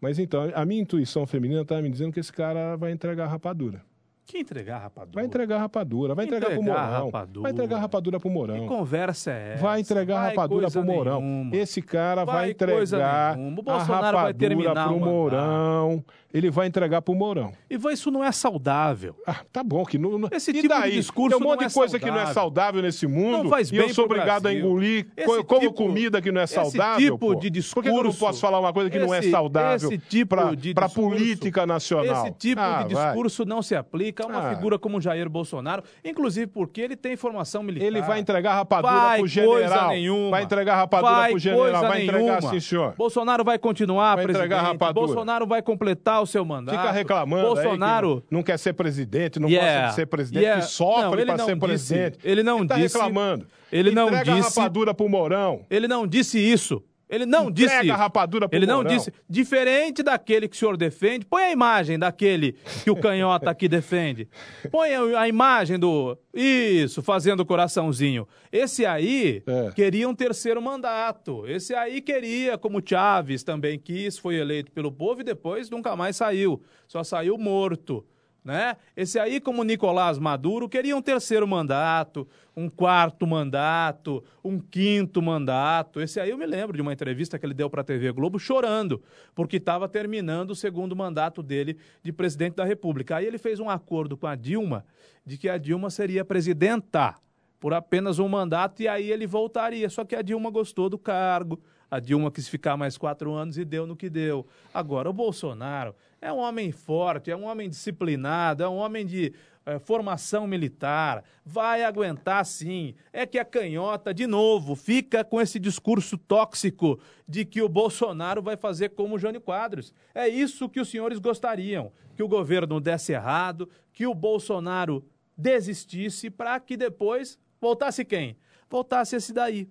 Mas então, a minha intuição feminina tá me dizendo que esse cara vai entregar a rapadura. Que entregar rapadura? Vai entregar rapadura, vai entregar, pro Entregar a Mourão. rapadura. Vai entregar rapadura pro Que Mourão. conversa é essa? Vai entregar Vai rapadura pro Mourão. nenhuma. Esse cara vai, Vai entregar a Bolsonaro vai rapadura terminar pro o mandato. Mourão. Ele vai entregar pro Mourão. E vai- isso não é saudável. Ah, tá bom, que não. não- Esse e tipo de daí? discurso Tem um monte não é de coisa que não é saudável. saudável nesse mundo. Não faz e eu bem sou obrigado a Brasil. engolir. Esse co- como tipo- comida que não é esse saudável. tipo pô. de Por que eu não discurso- posso falar uma coisa que não é esse- saudável esse tipo pra, de pra discurso- política nacional? Esse tipo Ah, de vai. discurso não se aplica a uma Ah. figura como Jair Bolsonaro, inclusive porque ele tem formação militar. Ele vai entregar a rapadura Vai pro general. nenhuma. Vai entregar a rapadura vai pro general. Vai entregar nenhuma. sim, senhor. Bolsonaro vai continuar Vai presidente. entregar a rapadura. Bolsonaro vai completar o seu mandato. Fica reclamando Bolsonaro que não quer ser presidente, não Yeah. gosta de ser presidente, Yeah. que sofre Não, ele para não ser disse- presidente. ele não tá disse- reclamando. ele não Entrega disse- a rapadura pro Mourão. Ele não disse isso. Ele não Entrega disse. a rapadura pro Ele não Mourão. disse. Diferente daquele que o senhor defende, põe a imagem daquele que o canhota aqui defende. Põe a, a imagem do. Isso, fazendo o coraçãozinho. Esse aí É. queria um terceiro mandato. Esse aí queria, como Chaves também quis, foi eleito pelo povo e depois nunca mais saiu. Só saiu morto. Né? Esse aí, como Nicolás Maduro, queria um terceiro mandato, um quarto mandato, um quinto mandato. Esse aí eu me lembro de uma entrevista que ele deu para a TV Globo chorando, porque estava terminando o segundo mandato dele de presidente da República. Aí ele fez um acordo com a Dilma de que a Dilma seria presidenta por apenas um mandato e aí ele voltaria. Só que a Dilma gostou do cargo. A Dilma quis ficar mais quatro anos e deu no que deu. Agora, o Bolsonaro é um homem forte, é um homem disciplinado, é um homem de eh, formação militar. Vai aguentar sim. É que a canhota, de novo, fica com esse discurso tóxico de que o Bolsonaro vai fazer como o Jânio Quadros. É isso que os senhores gostariam: que o governo desse errado, que o Bolsonaro desistisse para que depois voltasse quem? Voltasse esse daí.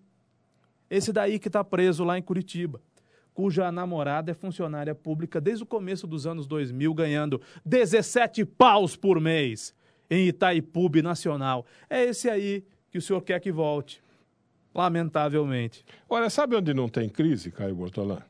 Esse daí que está preso lá em Curitiba, cuja namorada é funcionária pública desde o começo dos anos 2000, ganhando 17 paus por mês em Itaipu Nacional. É esse aí que o senhor quer que volte. Lamentavelmente. Olha, sabe onde não tem crise, Caio Bortolã?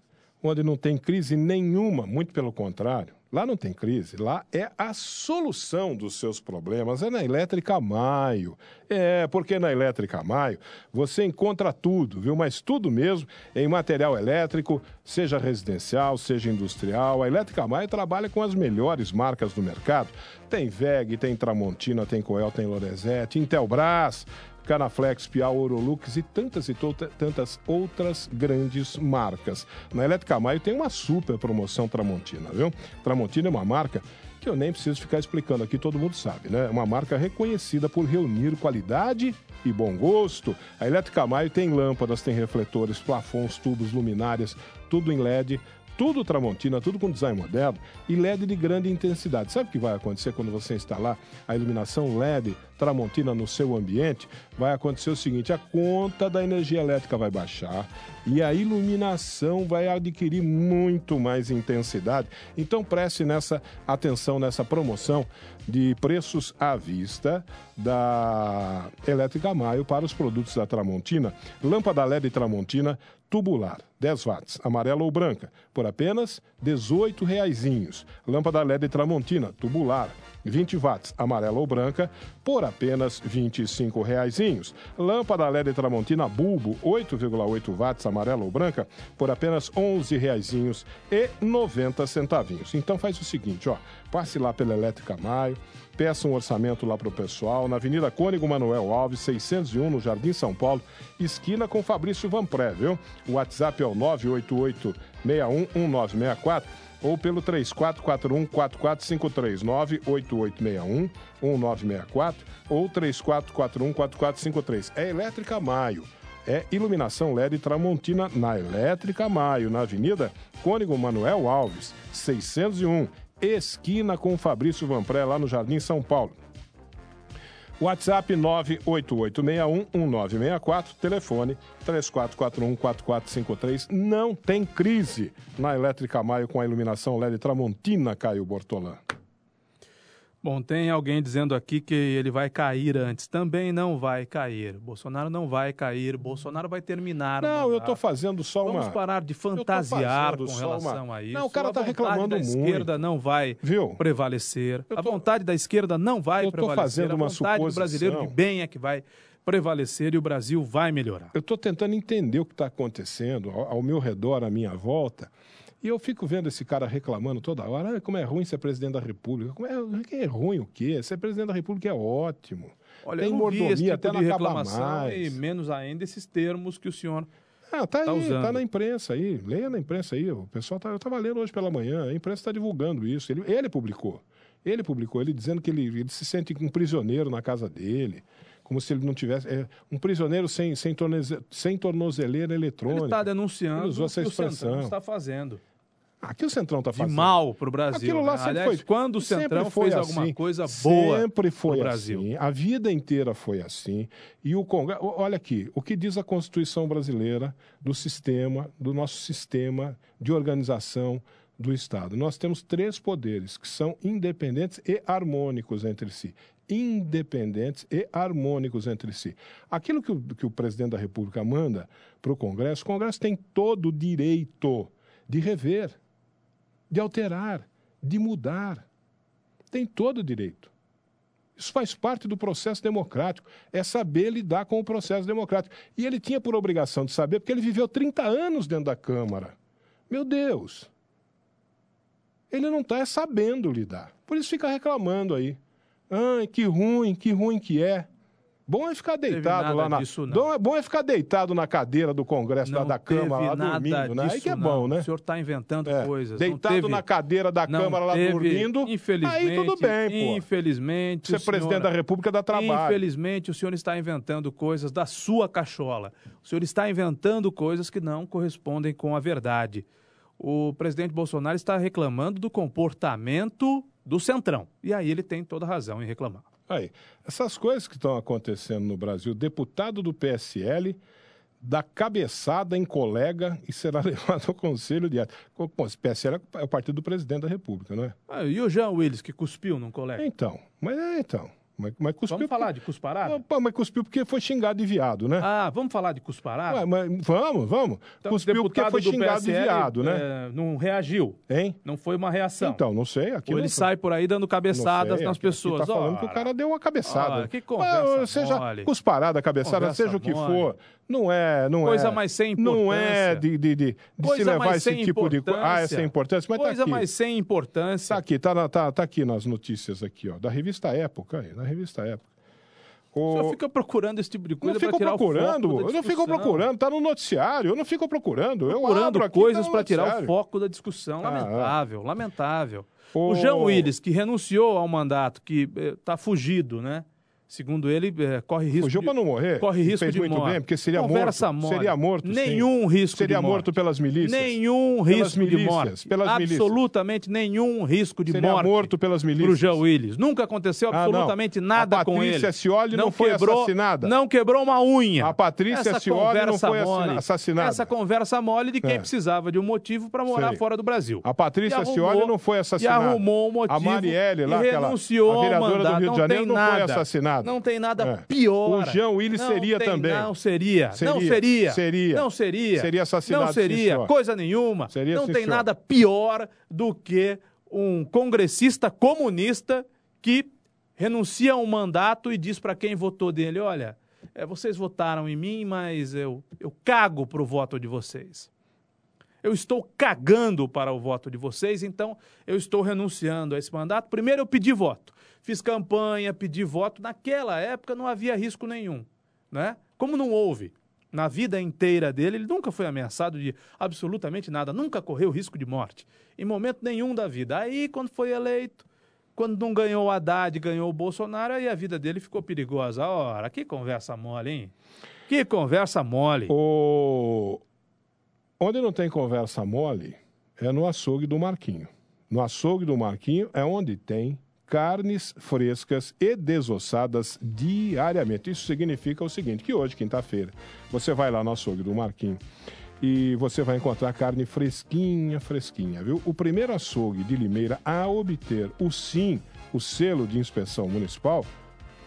Onde não tem crise nenhuma, muito pelo contrário. Lá não tem crise, lá é a solução dos seus problemas. É na Elétrica Maio. É, porque na Elétrica Maio você encontra tudo, viu? Mas tudo mesmo em material elétrico, seja residencial, seja industrial. A Elétrica Maio trabalha com as melhores marcas do mercado. Tem VEG, tem Tramontina, tem Coel, tem Lorenzetti, Intelbras. Canaflex, Piau, Orolux e tantas e tantas outras grandes marcas. Na Elétrica Maio tem uma super promoção Tramontina, viu? Tramontina é uma marca que eu nem preciso ficar explicando aqui, todo mundo sabe, né? É uma marca reconhecida por reunir qualidade e bom gosto. A Elétrica Maio tem lâmpadas, tem refletores, plafons, tubos, luminárias, tudo em LED. Tudo Tramontina, tudo com design moderno e LED de grande intensidade. Sabe o que vai acontecer quando você instalar a iluminação LED Tramontina no seu ambiente? Vai acontecer o seguinte: a conta da energia elétrica vai baixar e a iluminação vai adquirir muito mais intensidade. Então preste nessa atenção nessa promoção de preços à vista da Elétrica Maio para os produtos da Tramontina. Lâmpada LED Tramontina, tubular, 10 watts, amarela ou branca, por apenas R$ 18,00. Lâmpada LED Tramontina, tubular, 20 watts, amarela ou branca, por apenas R$ 25,00. Lâmpada LED Tramontina Bulbo, 8,8 watts, amarela ou branca, por apenas R$ 11,00 e 90 centavinhos. Então faz o seguinte, ó, passe lá pela Elétrica Maio, Peça um orçamento lá para o pessoal, na Avenida Cônigo Manuel Alves, 601, no Jardim São Paulo, esquina com Fabrício Vanpré, viu? O WhatsApp é o 988-611964 ou pelo 3441-4453, 98861-1964 ou 3441-4453. É Elétrica Maio. É iluminação LED Tramontina na Elétrica Maio, na Avenida Cônigo Manuel Alves, 601 esquina com Fabrício Vanpré, lá no Jardim São Paulo. WhatsApp 988611964, telefone 34414453. Não tem crise na Elétrica Maio com a iluminação LED Tramontina, Caio Bortolã. Bom, tem alguém dizendo aqui que ele vai cair antes. Também não vai cair. Bolsonaro não vai cair. Bolsonaro vai terminar. Não, eu estou fazendo só uma. Vamos parar de fantasiar com relação uma... a isso. Não, o cara está reclamando da muito. A esquerda não vai Viu? prevalecer. Tô... A vontade da esquerda não vai eu prevalecer. fazendo uma a vontade suposição. do brasileiro de bem é que vai prevalecer e o Brasil vai melhorar. Eu estou tentando entender o que está acontecendo ao meu redor, à minha volta. E eu fico vendo esse cara reclamando toda hora, ah, como é ruim ser presidente da República. Como é, é ruim o quê? Ser presidente da República é ótimo. Olha, Tem mordomia tipo até de reclamação mais. e menos ainda esses termos que o senhor ah, tá, tá aí, tá na imprensa aí. Leia na imprensa aí. O pessoal tá, eu estava lendo hoje pela manhã. A imprensa está divulgando isso. Ele, ele publicou. Ele publicou, ele dizendo que ele, ele se sente um prisioneiro na casa dele como se ele não tivesse. É, um prisioneiro sem, sem, torneze, sem tornozeleira eletrônica. Ele está denunciando ele usou essa expressão. o está fazendo. Aqui o Centrão está fazendo. De mal para o Brasil. Aquilo lá né? sempre Aliás, foi. quando o Centrão fez assim. alguma coisa boa. Sempre foi Brasil. assim. A vida inteira foi assim. E o Congresso. Olha aqui, o que diz a Constituição brasileira do sistema, do nosso sistema de organização do Estado. Nós temos três poderes que são independentes e harmônicos entre si independentes e harmônicos entre si. Aquilo que o, que o presidente da República manda para o Congresso, o Congresso tem todo o direito de rever, de alterar, de mudar. Tem todo o direito. Isso faz parte do processo democrático, é saber lidar com o processo democrático. E ele tinha por obrigação de saber, porque ele viveu 30 anos dentro da Câmara. Meu Deus! Ele não está sabendo lidar. Por isso fica reclamando aí. Ai, que ruim, que ruim que é. Bom é ficar deitado lá na. Disso, bom, é, bom é ficar deitado na cadeira do Congresso não lá da Câmara, lá dormindo, né? Aí que é bom, né? O senhor está inventando é. coisas. Deitado teve... na cadeira da Câmara lá teve... dormindo. Infelizmente. Aí tudo bem, pô. Infelizmente. Ser presidente senhor... da República dá trabalho. Infelizmente, o senhor está inventando coisas da sua cachola. O senhor está inventando coisas que não correspondem com a verdade. O presidente Bolsonaro está reclamando do comportamento do Centrão. E aí ele tem toda razão em reclamar. Aí, essas coisas que estão acontecendo no Brasil, deputado do PSL dá cabeçada em colega e será (laughs) levado ao Conselho de Ética. o PSL é o partido do presidente da República, não é? Ah, e o Jean Willis, que cuspiu num colega? Então, mas é, então. Mas, mas cuspiu vamos falar de cusparada? Pô, mas cuspiu porque foi xingado de viado, né? Ah, vamos falar de cusparada? Ué, mas vamos, vamos. Então, cuspiu porque foi xingado PSL, de viado, né? É, não reagiu. Hein? Não foi uma reação. Então, não sei. Aqui Ou ele sai por aí dando cabeçadas nas pessoas. Aqui tá falando que o cara deu uma cabeçada. Ora, que conversa seja mole. cusparada, cabeçada, conversa seja o que mole. for. Não é, não coisa é. mais sem importância. Não é de, de, de, de se levar esse tipo de coisa. Ah, é sem importância, mas coisa tá aqui. mais sem importância. Tá aqui, tá, na, tá, tá aqui nas notícias aqui, ó, da revista Época, aí, na revista Época. O senhor fica procurando esse tipo de coisa para tirar procurando, Eu não fico procurando, tá no noticiário. Eu não fico procurando. Procurando eu coisas tá para tirar o foco da discussão. Ah, lamentável, ah, lamentável. O... o Jean Willis, que renunciou ao mandato, que está eh, fugido, né? Segundo ele, é, corre risco. Fugiu para não morrer? Corre risco Fez de muito morte. bem, porque seria Conversa morto. Mole. Seria morto. Nenhum sim. risco seria de morte. morto pelas milícias. Nenhum pelas risco milícias, de morte. Pelas absolutamente milícias. nenhum risco de seria morte. morto pelas milícias. Para o Jean Willis. Nunca aconteceu absolutamente ah, nada com ele. A Patrícia Scioli não, não foi quebrou, assassinada. Não quebrou uma unha. A Patrícia Scioli não foi mole, assassinada. Essa conversa mole de quem é. precisava de um motivo para morar Sei. fora do Brasil. A Patrícia Scioli não foi assassinada. E arrumou um motivo. A Marielle lá, aquela, a vereadora do Rio de Janeiro, não foi assassinada. Nada. Não tem nada É. pior. O Jean Willis Não seria tem- também. Não seria. Não Seria. seria. Seria. Não seria. Seria assassinado, Não seria. Coisa nenhuma. Seria, não tem senhor. nada pior do que um congressista comunista que renuncia a um mandato e diz para quem votou dele: olha, é, vocês votaram em mim, mas eu, eu cago pro voto de vocês. Eu estou cagando para o voto de vocês, então eu estou renunciando a esse mandato. Primeiro eu pedi voto. Fiz campanha, pedi voto. Naquela época não havia risco nenhum, né? Como não houve na vida inteira dele, ele nunca foi ameaçado de absolutamente nada, nunca correu risco de morte, em momento nenhum da vida. Aí, quando foi eleito, quando não ganhou o Haddad, ganhou o Bolsonaro, aí a vida dele ficou perigosa. Ora, que conversa mole, hein? Que conversa mole. O... Onde não tem conversa mole é no açougue do Marquinho. No açougue do Marquinho é onde tem carnes frescas e desossadas diariamente. Isso significa o seguinte, que hoje, quinta-feira, você vai lá no açougue do Marquinho e você vai encontrar carne fresquinha, fresquinha, viu? O primeiro açougue de Limeira a obter o SIM, o selo de inspeção municipal,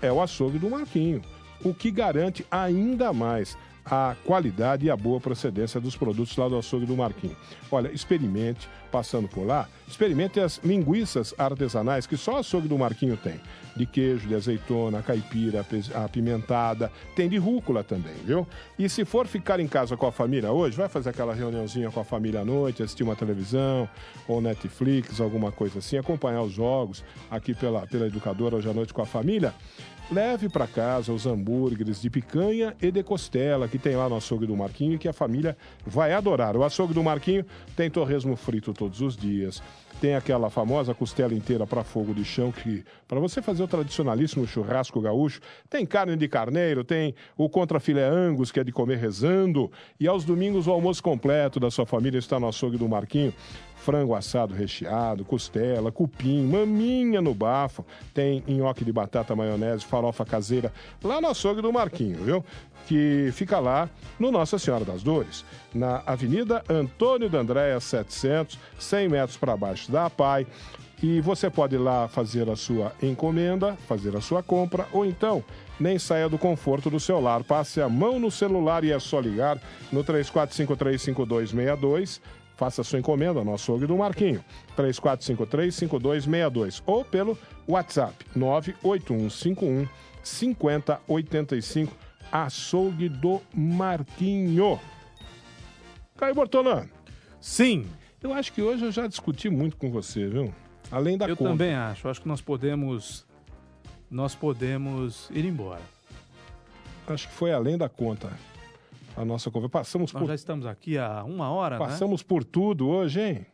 é o açougue do Marquinho, o que garante ainda mais a qualidade e a boa procedência dos produtos lá do açougue do Marquinho. Olha, experimente, passando por lá, experimente as linguiças artesanais que só o açougue do Marquinho tem. De queijo, de azeitona, caipira, apimentada, tem de rúcula também, viu? E se for ficar em casa com a família hoje, vai fazer aquela reuniãozinha com a família à noite, assistir uma televisão, ou Netflix, alguma coisa assim, acompanhar os jogos aqui pela, pela educadora hoje à noite com a família. Leve para casa os hambúrgueres de picanha e de costela que tem lá no açougue do Marquinho e que a família vai adorar. O açougue do Marquinho tem torresmo frito todos os dias. Tem aquela famosa costela inteira para fogo de chão que para você fazer o tradicionalíssimo churrasco gaúcho, tem carne de carneiro, tem o contrafilé angus que é de comer rezando e aos domingos o almoço completo da sua família está no açougue do Marquinho frango assado recheado, costela, cupim, maminha no bafo, tem nhoque de batata, maionese, farofa caseira, lá no açougue do Marquinho, viu? Que fica lá no Nossa Senhora das Dores, na Avenida Antônio da Andréia 700, 100 metros para baixo da APAI. E você pode ir lá fazer a sua encomenda, fazer a sua compra, ou então nem saia do conforto do seu lar. Passe a mão no celular e é só ligar no 34535262 Faça sua encomenda no açougue do Marquinho, 3453-5262 ou pelo WhatsApp 98151 5085, açougue do Marquinho. Caio Bortolã, Sim, eu acho que hoje eu já discuti muito com você, viu? Além da eu conta. também acho. Acho que nós podemos nós podemos ir embora. Acho que foi além da conta a nossa conversa. Passamos, Nós por, já estamos aqui há uma hora, né? passamos por tudo hoje, hein?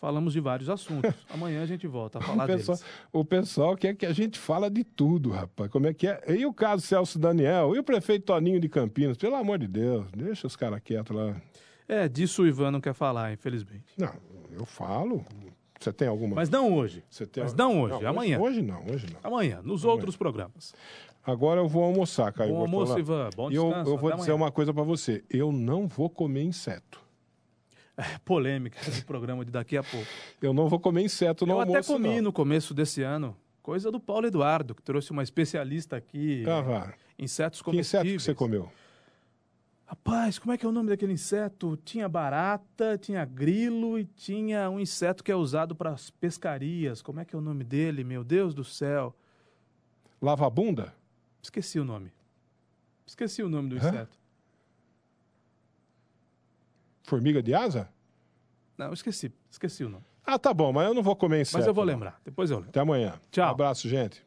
Falamos de vários assuntos. (laughs) Amanhã a gente volta a falar O pessoal, deles. o pessoal quer que a gente fala de tudo, rapaz. Como é que é? E o caso Celso Daniel? E o prefeito Toninho de Campinas? Pelo amor de Deus, deixa os caras quietos lá. É, disso o Ivan não quer falar, infelizmente. Não, eu falo. Você tem alguma? Mas não hoje. Você tem... Mas não hoje, amanhã. Hoje não, hoje não. Amanhã, nos outros programas. Agora eu vou almoçar, Caio Bom almoço. Ivan. Bom E eu, descanso. eu vou dizer amanhã. uma coisa pra você. Eu não vou comer inseto. (laughs) Polêmica esse programa de daqui a pouco. Eu não vou comer inseto no Eu almoço, até comi não. no começo desse ano. Coisa do Paulo Eduardo, que trouxe uma especialista aqui. Ah, vá. Insetos Que inseto comestíveis. que você comeu? Rapaz, como é que é o nome daquele inseto? Tinha barata, tinha grilo e tinha um inseto que é usado para as pescarias. Como é que é o nome dele? Meu Deus do céu. Lava-bunda? Esqueci o nome. Esqueci o nome do Hã? inseto. Formiga de asa? Não, esqueci. Esqueci o nome. Ah, tá bom, mas eu não vou comer inseto. Mas eu vou lembrar. Depois eu lembro. Até amanhã. Tchau. Um abraço, gente.